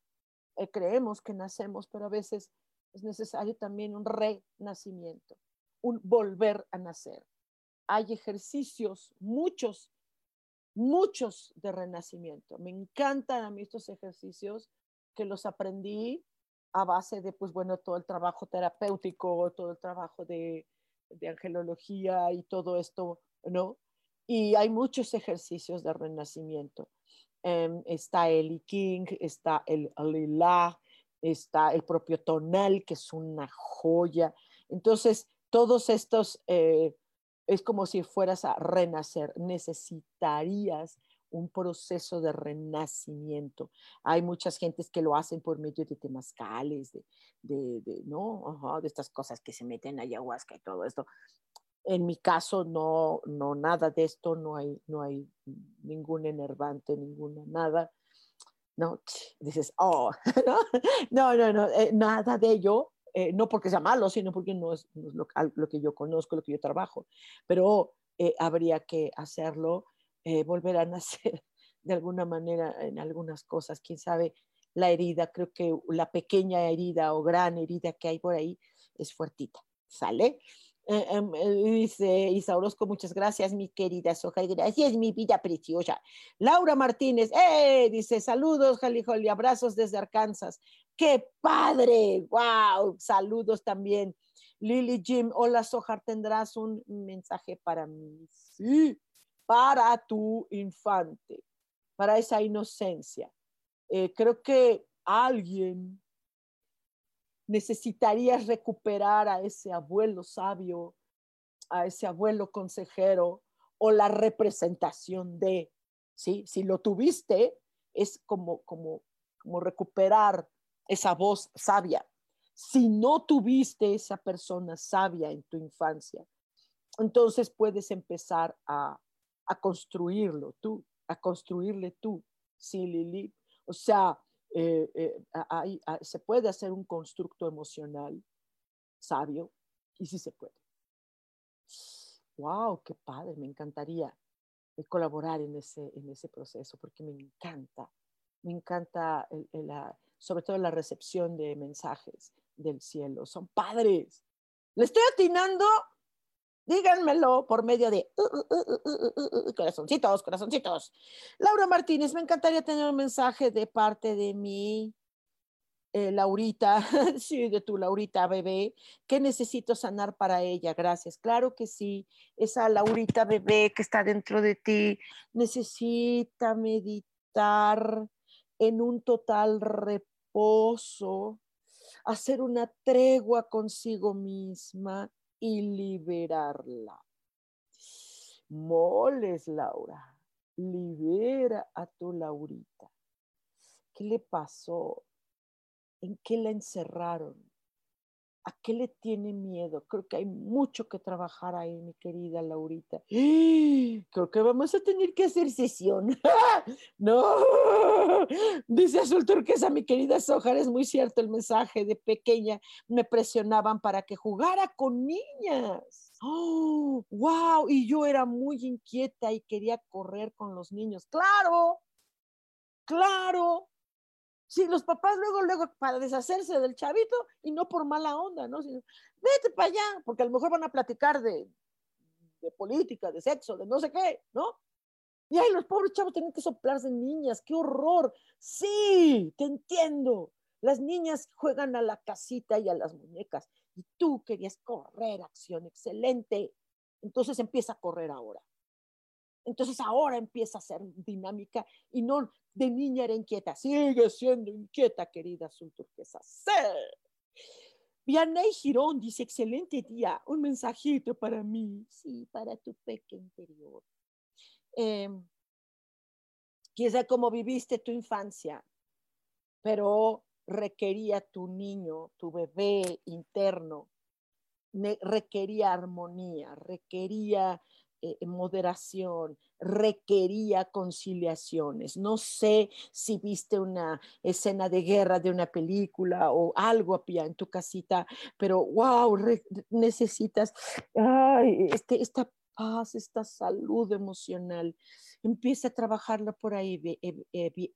eh, creemos que nacemos, pero a veces es necesario también un renacimiento, un volver a nacer. Hay ejercicios, muchos, muchos de renacimiento. Me encantan a mí estos ejercicios que los aprendí a base de, pues bueno, todo el trabajo terapéutico, todo el trabajo de, de angelología y todo esto, ¿no? Y hay muchos ejercicios de renacimiento. Em, está el King, está el Lila, está el propio tonal, que es una joya. Entonces, todos estos, eh, es como si fueras a renacer, necesitarías un proceso de renacimiento. Hay muchas gentes que lo hacen por medio de temazcales, de, de, de ¿no? de estas cosas que se meten ayahuasca y todo esto. En mi caso, no, no, nada de esto, no hay, no hay ningún enervante, ninguna, nada. No, dices, oh, no, no, no, eh, nada de ello, eh, no porque sea malo, sino porque no es, lo, lo, que yo conozco, lo que yo trabajo, pero eh, habría que hacerlo eh, volver a nacer de alguna manera en algunas cosas. Quién sabe, la herida, creo que la pequeña herida o gran herida que hay por ahí es fuertita. ¿Sale? Eh, em, eh, dice Isaurosco, muchas gracias, mi querida Soja, gracias, mi vida preciosa. Laura Martínez, ¡eh! Dice, saludos, Jalijol, y abrazos desde Arkansas. ¡Qué padre! ¡Wow! Saludos también. Lily Jim, hola Sojar, ¿tendrás un mensaje para mí? Sí, para tu infante, para esa inocencia. Eh, creo que alguien necesitarías recuperar a ese abuelo sabio, a ese abuelo consejero o la representación de, ¿sí? Si lo tuviste, es como, como, como recuperar esa voz sabia. Si no tuviste esa persona sabia en tu infancia, entonces puedes empezar a, a construirlo tú, a construirle tú, sí, Lili. O sea, eh, eh, se puede hacer un constructo emocional sabio y sí se puede. ¡Wow! ¡Qué padre! Me encantaría colaborar en ese, en ese proceso porque me encanta, me encanta sobre todo la recepción de mensajes del cielo. Son padres. Le estoy atinando Díganmelo por medio de uh, uh, uh, corazoncitos, corazoncitos. Laura Martínez, me encantaría tener un mensaje de parte de mi eh, Laurita, sí, de tu Laurita bebé, ¿qué necesito sanar para ella? Gracias. Claro que sí, esa Laurita bebé que está dentro de ti necesita meditar en un total reposo, hacer una tregua consigo misma y liberarla. Moles, Laura, libera a tu Laurita. ¿Qué le pasó? ¿En qué la encerraron? ¿A qué le tiene miedo? Creo que hay mucho que trabajar ahí, mi querida Laurita. Creo que vamos a tener que hacer sesión. no, dice Azul Turquesa, mi querida Sojar, es muy cierto el mensaje de pequeña. Me presionaban para que jugara con niñas. Oh, wow, y yo era muy inquieta y quería correr con los niños. Claro, claro, Sí, los papás luego, luego, para deshacerse del chavito y no por mala onda, ¿no? vete para allá, porque a lo mejor van a platicar de, de política, de sexo, de no sé qué, ¿no? Y ahí los pobres chavos tienen que soplarse niñas, qué horror. Sí, te entiendo. Las niñas juegan a la casita y a las muñecas y tú querías correr, acción excelente. Entonces empieza a correr ahora. Entonces ahora empieza a ser dinámica y no de niña era inquieta. Sigue siendo inquieta, querida azul turquesa. Sí. Vianey Girón dice, excelente día, un mensajito para mí. Sí, para tu pequeño interior. Eh, quizá como viviste tu infancia, pero requería tu niño, tu bebé interno, requería armonía, requería eh, moderación, requería conciliaciones. No sé si viste una escena de guerra de una película o algo en tu casita, pero wow, necesitas este, esta paz, esta salud emocional. Empieza a trabajarlo por ahí,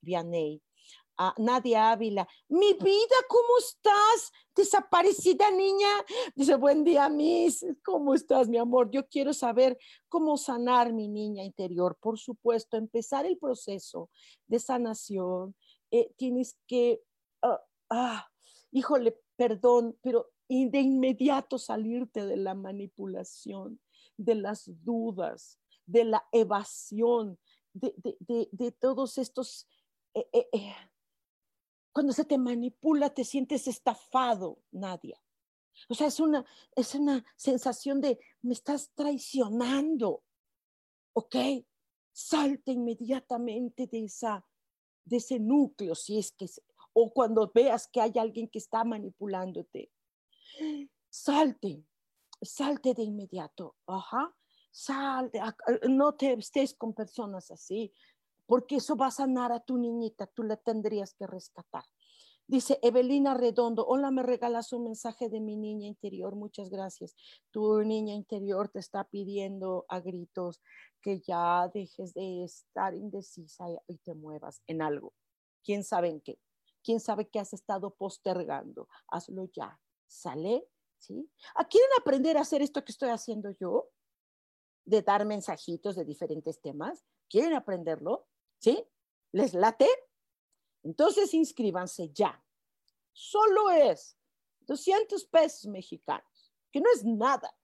Vianney a Nadia Ávila. Mi vida, ¿cómo estás? Desaparecida niña. Dice, buen día, Miss. ¿Cómo estás, mi amor? Yo quiero saber cómo sanar mi niña interior. Por supuesto, empezar el proceso de sanación. Eh, tienes que, ah, ah, híjole, perdón, pero de inmediato salirte de la manipulación, de las dudas, de la evasión, de, de, todos estos... Eh, eh, cuando se te manipula, te sientes estafado, Nadia. O sea, es una, es una sensación de, me estás traicionando. ¿Ok? Salte inmediatamente de, esa, de ese núcleo, si es que, o cuando veas que hay alguien que está manipulándote. Salte, salte de inmediato. Ajá. Salte, no te estés con personas así porque eso va a sanar a tu niñita, tú la tendrías que rescatar. Dice Evelina Redondo, hola, me regalas un mensaje de mi niña interior, muchas gracias. Tu niña interior te está pidiendo a gritos que ya dejes de estar indecisa y te muevas en algo. ¿Quién sabe en qué? ¿Quién sabe qué has estado postergando? Hazlo ya. Sale, ¿sí? ¿A ¿Quieren aprender a hacer esto que estoy haciendo yo? De dar mensajitos de diferentes temas. ¿Quieren aprenderlo? ¿Sí? ¿Les late? Entonces inscríbanse ya. Solo es 200 pesos mexicanos, que no es nada.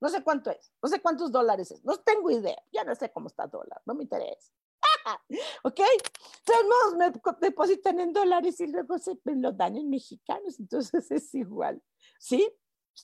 No sé cuánto es, no sé cuántos dólares es, no tengo idea, ya no sé cómo está el dólar, no me interesa. ¿Ok? Entonces me depositan en dólares y luego se me lo dan en mexicanos, entonces es igual. ¿Sí?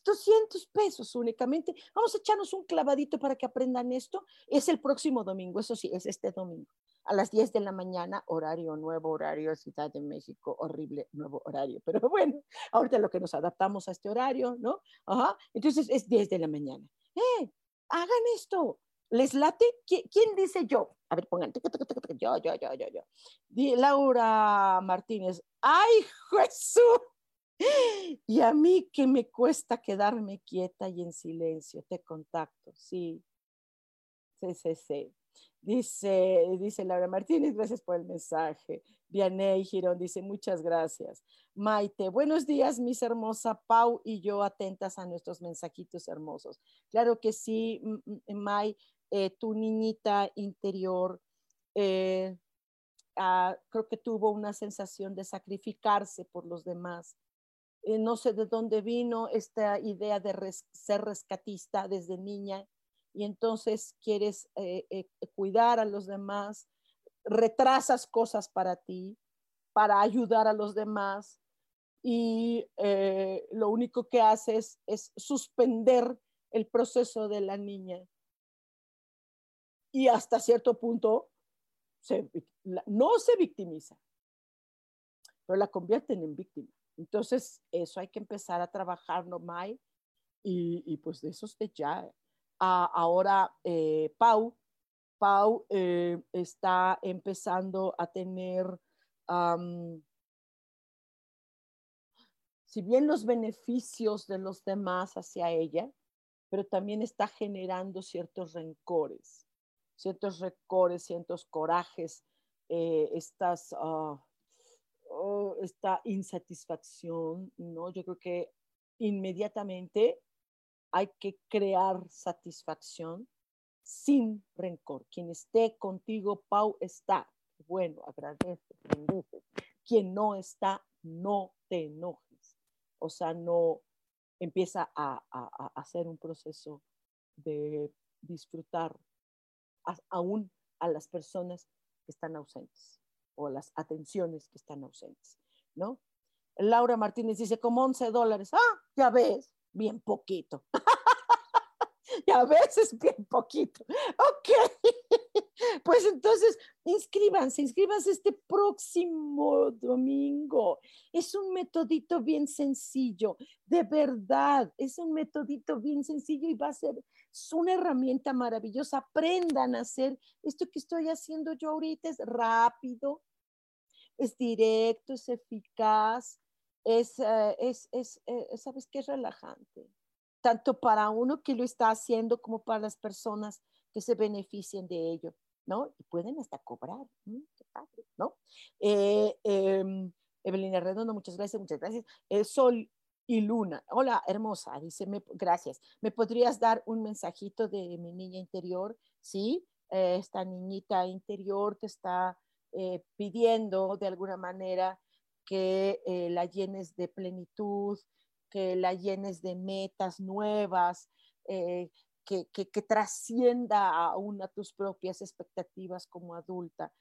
200 pesos únicamente. Vamos a echarnos un clavadito para que aprendan esto. Es el próximo domingo, eso sí, es este domingo. A las 10 de la mañana, horario nuevo, horario Ciudad de México, horrible nuevo horario. Pero bueno, ahorita lo que nos adaptamos a este horario, ¿no? Ajá. Entonces es 10 de la mañana. ¡Eh! Hagan esto. ¿Les late? ¿Quién dice yo? A ver, pongan. Yo, yo, yo, yo, yo. Laura Martínez. ¡Ay, Jesús! Y a mí que me cuesta quedarme quieta y en silencio, te contacto, sí. Sí, sí, sí. Dice, dice Laura Martínez, gracias por el mensaje. Vianey Girón dice, muchas gracias. Maite, buenos días, mis hermosa Pau y yo atentas a nuestros mensajitos hermosos. Claro que sí, May, eh, tu niñita interior, eh, ah, creo que tuvo una sensación de sacrificarse por los demás eh, no sé de dónde vino esta idea de ser rescatista desde niña y entonces quieres eh, eh, cuidar a los demás, retrasas cosas para ti, para ayudar a los demás y lo único que haces es suspender el proceso de la niña. Y hasta cierto punto no se victimiza, pero la convierten en víctima. Entonces, eso hay que empezar a trabajar, ¿no, May? Y, y pues de eso usted ya. Ah, ahora, eh, Pau, Pau eh, está empezando a tener, si bien los beneficios de los demás hacia ella, pero también está generando ciertos rencores, ciertos rencores, ciertos corajes, eh, estas... Ah, esta insatisfacción, ¿no? Yo creo que inmediatamente hay que crear satisfacción sin rencor. Quien esté contigo, Pau, está. Bueno, agradece, bendice. Quien no está, no te enojes. O sea, no empieza a, hacer un proceso de disfrutar aún a las personas que están ausentes o las atenciones que están ausentes, ¿no? Laura Martínez dice, como 11 dólares. Ah, ya ves, bien poquito. ya ves, es bien poquito. Ok. pues entonces, inscríbanse, inscríbanse este próximo domingo. Es un metodito bien sencillo, de verdad, es un metodito bien sencillo y va a ser una herramienta maravillosa. Aprendan a hacer esto que estoy haciendo yo ahorita, es rápido, es directo, es eficaz, es, eh, es, es, eh, ¿sabes qué? Es relajante, tanto para uno que lo está haciendo como para las personas que se beneficien de ello, ¿no? Y pueden hasta cobrar, qué padre, ¿no? Eh, em, Evelina Redondo, muchas gracias, muchas gracias. Sol y Luna, hola, hermosa, dice, gracias. ¿Me podrías dar un mensajito de mi niña interior? Sí, esta niñita interior que está pidiendo de alguna manera que eh, la llenes de plenitud, que la llenes de metas nuevas, eh, que, que, trascienda aún a tus propias expectativas como adulta.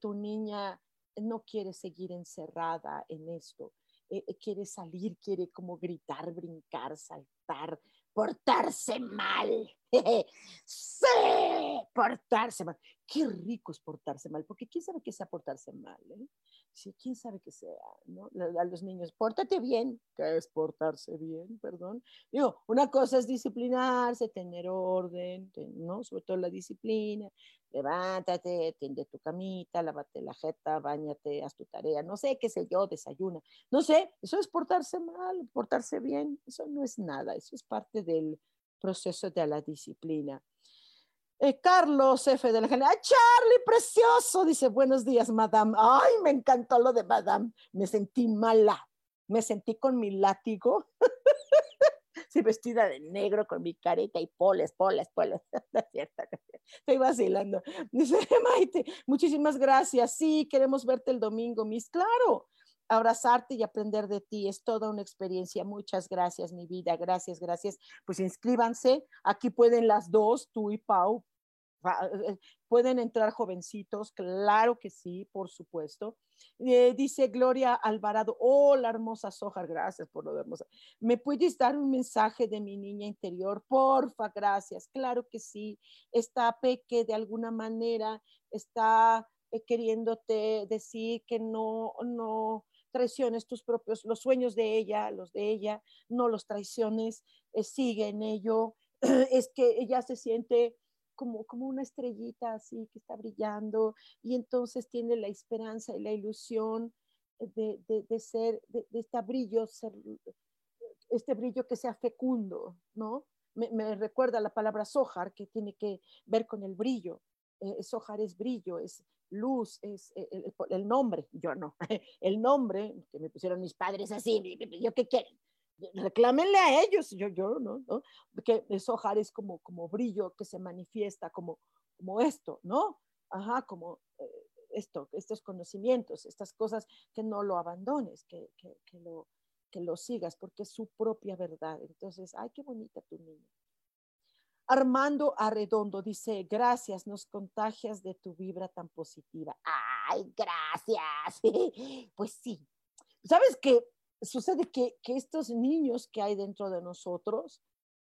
tu niña no quiere seguir encerrada en esto, quiere salir, quiere como gritar, brincar, saltar, portarse mal. sí, portarse mal. Qué rico es portarse mal, porque quién sabe qué sea portarse mal, ¿eh? Sí, quién sabe qué sea, ¿no? A los niños, pórtate bien, ¿qué es portarse bien? Perdón. Digo, una cosa es disciplinarse, tener orden, ¿no? Sobre todo la disciplina, levántate, tiende tu camita, lávate la jeta, bañate, haz tu tarea, no sé, qué sé yo, desayuna. No sé, eso es portarse mal, portarse bien, eso no es nada, eso es parte del proceso de la disciplina. Eh, Carlos F. de la General. Charlie, precioso! Dice, buenos días, madame. Ay, me encantó lo de madame. Me sentí mala. Me sentí con mi látigo. sí, vestida de negro con mi careta y poles, poles, poles. Estoy vacilando. Dice Maite, muchísimas gracias. Sí, queremos verte el domingo, Miss. Claro, abrazarte y aprender de ti. Es toda una experiencia. Muchas gracias, mi vida. Gracias, gracias. Pues inscríbanse. Aquí pueden las dos, tú y Pau. Eh, pueden entrar jovencitos, claro que sí, por supuesto. Eh, dice Gloria Alvarado, hola hermosa Sojar, gracias por lo de hermosa. ¿Me puedes dar un mensaje de mi niña interior? Porfa, gracias. Claro que sí. Está Peque de alguna manera, está eh, queriéndote decir que no, no, traiciones tus propios, los sueños de ella, los de ella, no los traiciones, eh, sigue en ello. Es que ella se siente como, como una estrellita así que está brillando y entonces tiene la esperanza y la ilusión de, de, ser, de, este brillo, ser, este brillo que sea fecundo, ¿no? Me, me, recuerda la palabra sojar, que tiene que ver con el brillo. Eh, sojar es brillo, es, luz es eh, el, nombre, yo no, el nombre que me pusieron mis padres así, yo qué quieren, reclámenle a ellos, yo, yo, ¿no? ¿no? Que Sohar es como, como brillo que se manifiesta como, como esto, ¿no? Ajá, como eh, esto, estos conocimientos, estas cosas que no lo abandones, que, que, que, lo, que lo sigas, porque es su propia verdad. Entonces, ay, qué bonita tu niña. Armando Arredondo dice, gracias, nos contagias de tu vibra tan positiva. Ay, gracias. Pues sí. ¿Sabes qué? Sucede que, estos niños que hay dentro de nosotros,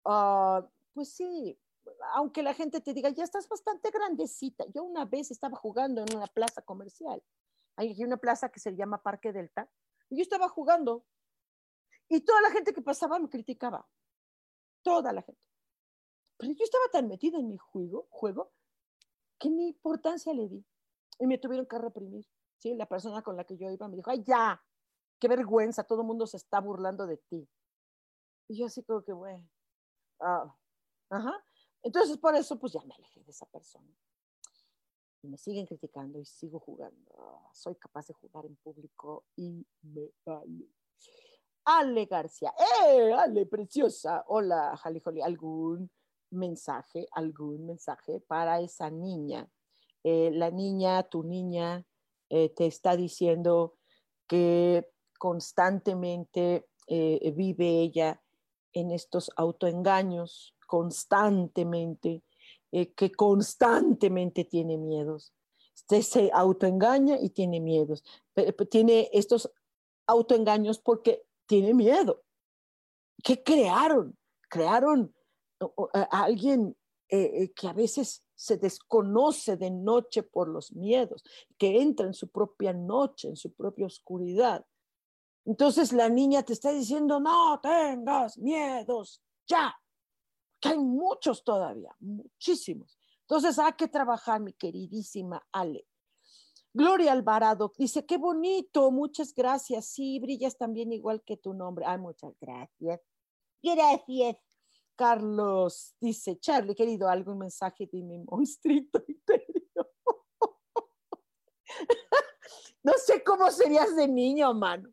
ah, pues sí, aunque la gente te diga, ya estás bastante grandecita. Yo una vez estaba jugando en una plaza comercial. Hay una plaza que se llama Parque Delta. Y yo estaba jugando. Y toda la gente que pasaba me criticaba. Toda la gente. Pero yo estaba tan metida en mi juego, juego que ni importancia le di. Y me tuvieron que reprimir. ¿sí? La persona con la que yo iba me dijo, ay, ya, qué vergüenza, todo el mundo se está burlando de ti. Y yo así como que, bueno, ah, ajá. Entonces, por eso, pues ya me alejé de esa persona. Y me siguen criticando y sigo jugando. Soy capaz de jugar en público y me vale. Ale García. ¡Eh, Ale, preciosa! Hola, Jali ¿Algún mensaje, algún mensaje para esa niña. Eh, la niña, tu niña, eh, te está diciendo que constantemente eh, vive ella en estos autoengaños, constantemente, que constantemente tiene miedos. Se autoengaña y tiene miedos. Tiene estos autoengaños porque tiene miedo. ¿Qué crearon? Crearon a alguien eh, eh, que a veces se desconoce de noche por los miedos, que entra en su propia noche, en su propia oscuridad. Entonces la niña te está diciendo, no tengas miedos, ya, que hay muchos todavía, muchísimos. Entonces hay que trabajar, mi queridísima Ale. Gloria Alvarado dice, qué bonito, muchas gracias. Sí, brillas también igual que tu nombre. Ay, muchas gracias. Gracias. Carlos dice, Charlie, querido, algún mensaje de mi monstruito interior. no sé cómo serías de niño, mano.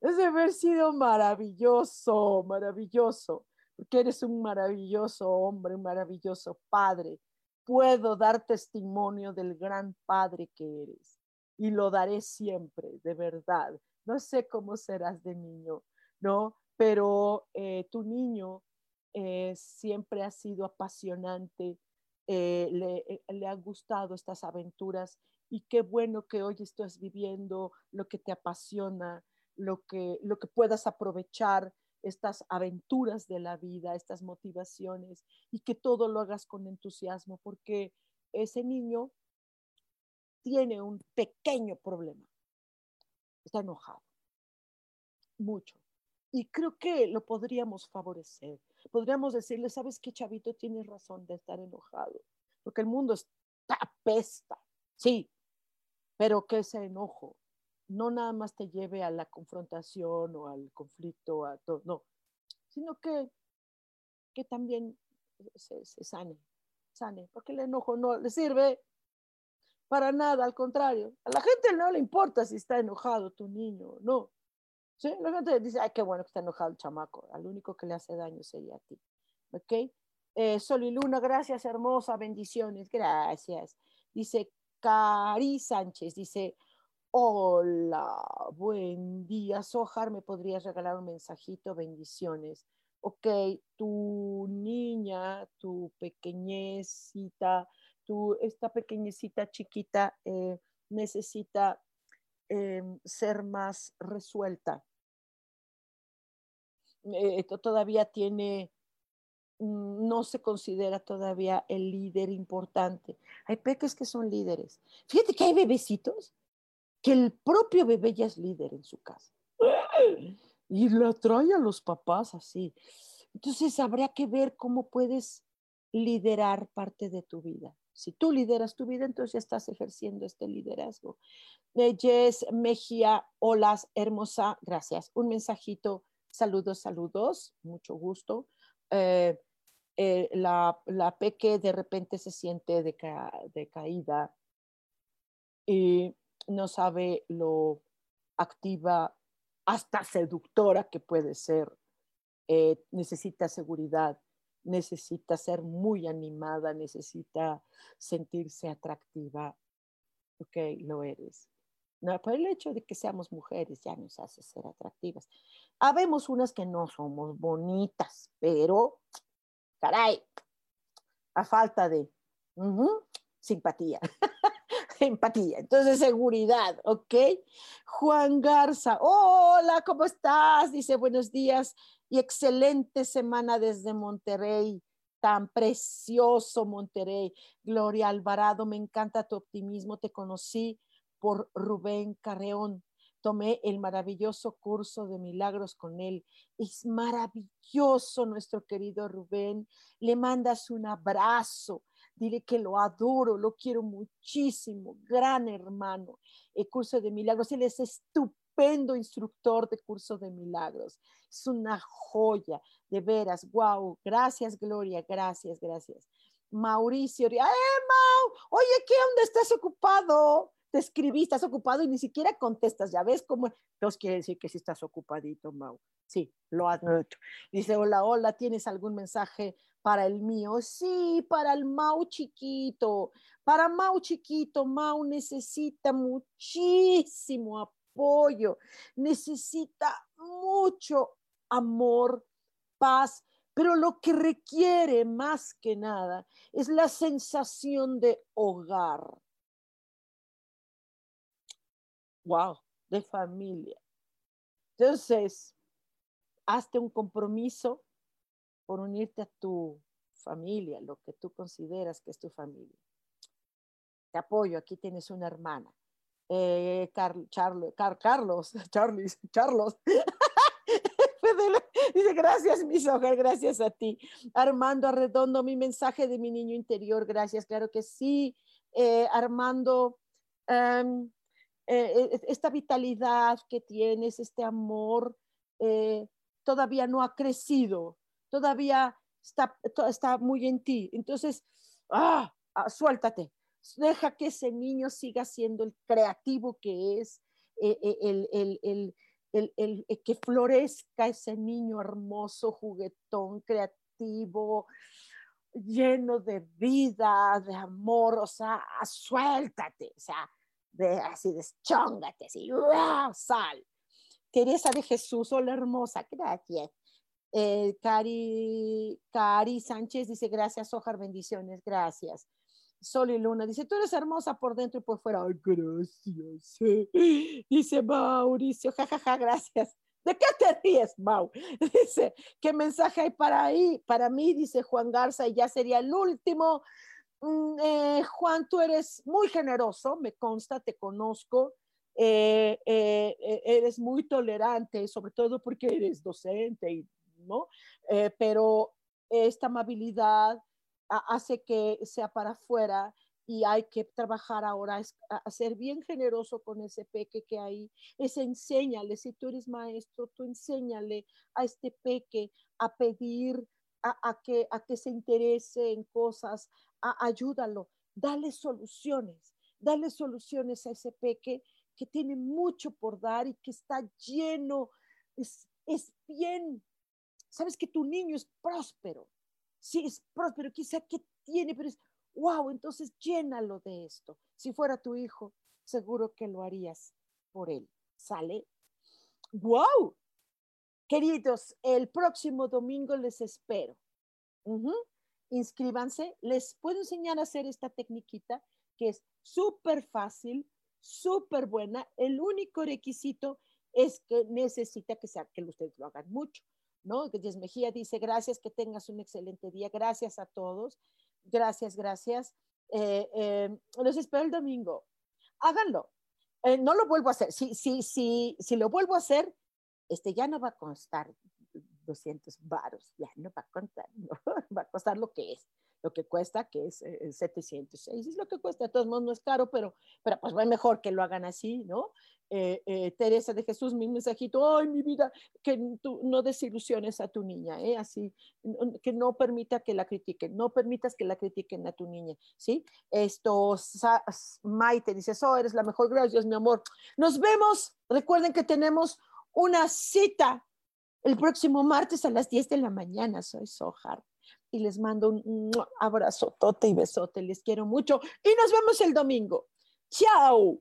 Es de haber sido maravilloso, maravilloso, porque eres un maravilloso hombre, un maravilloso padre. Puedo dar testimonio del gran padre que eres y lo daré siempre, de verdad. No sé cómo serás de niño, ¿no? Pero eh, tu niño eh, siempre ha sido apasionante, eh, le, eh, le, han gustado estas aventuras y qué bueno que hoy estás viviendo lo que te apasiona, lo que, lo que puedas aprovechar estas aventuras de la vida, estas motivaciones y que todo lo hagas con entusiasmo porque ese niño tiene un pequeño problema. Está enojado, mucho. Y creo que lo podríamos favorecer. Podríamos decirle, ¿sabes qué, chavito? Tienes razón de estar enojado, porque el mundo está pesta, sí, pero que ese enojo no nada más te lleve a la confrontación o al conflicto, a todo, no, sino que, que también se, sane, sane, porque el enojo no le sirve para nada, al contrario, a la gente no le importa si está enojado tu niño, no, Sí, la dice, ay, qué bueno que está enojado el chamaco. Al único que le hace daño sería a ti. ¿Ok? Eh, Sol y Luna, gracias, hermosa, bendiciones, gracias. Dice Cari Sánchez, dice, hola, buen día, Sojar, ¿me podrías regalar un mensajito? Bendiciones. Ok, tu niña, tu pequeñecita, tu, esta pequeñecita chiquita eh, necesita em, ser más resuelta. Eh, todavía tiene Mm, no se considera todavía el líder importante. Hay peques que son líderes. Fíjate que hay bebecitos que el propio bebé ya es líder en su casa. Y la trae a los papás así. Entonces habría que ver cómo puedes liderar parte de tu vida. Si tú lideras tu vida, entonces ya estás ejerciendo este liderazgo. Jess Mejía, hola, hermosa, gracias. Un mensajito, saludos, saludos, mucho gusto. Eh, eh, la, la, peque de repente se siente decaída y no sabe lo activa, hasta seductora que puede ser. Eh, necesita seguridad, necesita ser muy animada, necesita sentirse atractiva. Ok, lo eres. No, por el hecho de que seamos mujeres ya nos hace ser atractivas. Habemos unas que no somos bonitas, pero caray, a falta de simpatía, empatía. Entonces, seguridad, ¿ok? Juan Garza, hola, ¿cómo estás? Dice, buenos días y excelente semana desde Monterrey. Tan precioso Monterrey. Gloria Alvarado, me encanta tu optimismo. Te conocí por Rubén Carreón tomé el maravilloso curso de milagros con él. Es maravilloso nuestro querido Rubén. Le mandas un abrazo. Dile que lo adoro, lo quiero muchísimo. Gran hermano. El curso de milagros. Él es estupendo instructor de curso de milagros. Es una joya, de veras. Wow. Gracias, Gloria. Gracias, gracias. Mauricio. ¡Eh, Mau! Oye, ¿qué onda? ¿Estás ocupado? Te escribí, estás ocupado y ni siquiera contestas, ya ves cómo, entonces quiere decir que sí estás ocupadito, Mau. Sí, lo admito. Dice, hola, hola, ¿tienes algún mensaje para el mío? Sí, para el Mau chiquito. Para Mau chiquito, Mau necesita muchísimo apoyo, necesita mucho amor, paz, pero lo que requiere más que nada es la sensación de hogar wow, de familia. Entonces, hazte un compromiso por unirte a tu familia, lo que tú consideras que es tu familia. Te apoyo, aquí tienes una hermana. Eh, Carlos, Carlos, Charles, Carlos. Dice, gracias, mi soja, gracias a ti. Armando Arredondo, mi mensaje de mi niño interior, gracias, claro que sí. Eh, Armando, em, eh, e, esta vitalidad que tienes, este amor, eh, todavía no ha crecido, todavía está, está muy en ti. Entonces, ah, ah, suéltate, deja que ese niño siga siendo el creativo que es, eh, el, el, el, que florezca ese niño hermoso, juguetón, creativo, lleno de vida, de amor, o sea, suéltate, o sea, de así, deschóngate, así, sal. Teresa de Jesús, hola hermosa, gracias. Eh, Cari, Cari Sánchez dice, gracias, Ojar, bendiciones, gracias. Sol y Luna dice, tú eres hermosa por dentro y por fuera. Ay, gracias. Dice Mauricio, jajaja, ja, ja, gracias. ¿De qué te ríes, Mau? Dice, ¿qué mensaje hay para ahí? Para mí, dice Juan Garza, y ya sería el último. Mm, eh, Juan, tú eres muy generoso, me consta, te conozco, eh, eh, eres muy tolerante, sobre todo porque eres docente, ¿no? pero esta amabilidad hace que sea para afuera y hay que trabajar ahora a, ser bien generoso con ese peque que hay. Es enséñale, si tú eres maestro, tú enséñale a este peque a pedir, a, que, a que se interese en cosas, ayúdalo, dale soluciones, dale soluciones a ese peque que tiene mucho por dar y que está lleno es, es bien. Sabes que tu niño es próspero. Sí, es próspero, quizá que tiene, pero es, wow, entonces llénalo de esto. Si fuera tu hijo, seguro que lo harías por él. ¿Sale? ¡Wow! Queridos, el próximo domingo les espero. Inscríbanse. Les puedo enseñar a hacer esta tecniquita que es súper fácil, súper buena. El único requisito es que necesita que, sea, que ustedes lo hagan mucho. ¿no? Díaz Mejía dice, gracias, que tengas un excelente día, gracias a todos, gracias, gracias. Eh, eh, los espero el domingo. Háganlo. Eh, no lo vuelvo a hacer. Si, si, si, si lo vuelvo a hacer, este ya no va a costar 200 varos, ya no va a contar, no, va a costar lo que es lo que cuesta, que es 706, eh, es lo que cuesta, de todos modos no es caro, pero, pero pues va mejor que lo hagan así, ¿no? Eh, eh, Teresa de Jesús, mi mensajito, ay, mi vida, que tú no desilusiones a tu niña, ¿eh? Así, que no permita que la critiquen, no permitas que la critiquen a tu niña, ¿sí? Esto, Maite dice, oh, eres la mejor, gracias, mi amor. Nos vemos, recuerden que tenemos una cita el próximo martes a las 10 de la mañana, soy Sohar y les mando un abrazo, tote y besote. Les quiero mucho y nos vemos el domingo. Chao.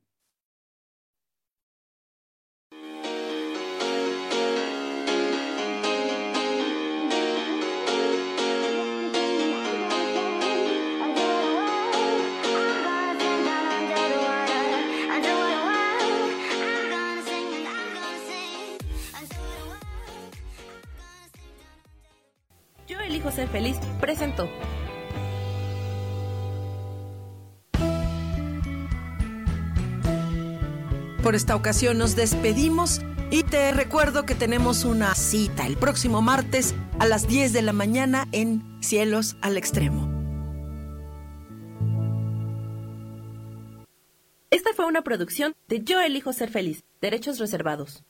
Ser feliz presentó. Por esta ocasión nos despedimos y te recuerdo que tenemos una cita el próximo martes a las 10 de la mañana en Cielos al Extremo. Esta fue una producción de Yo elijo ser feliz, derechos reservados.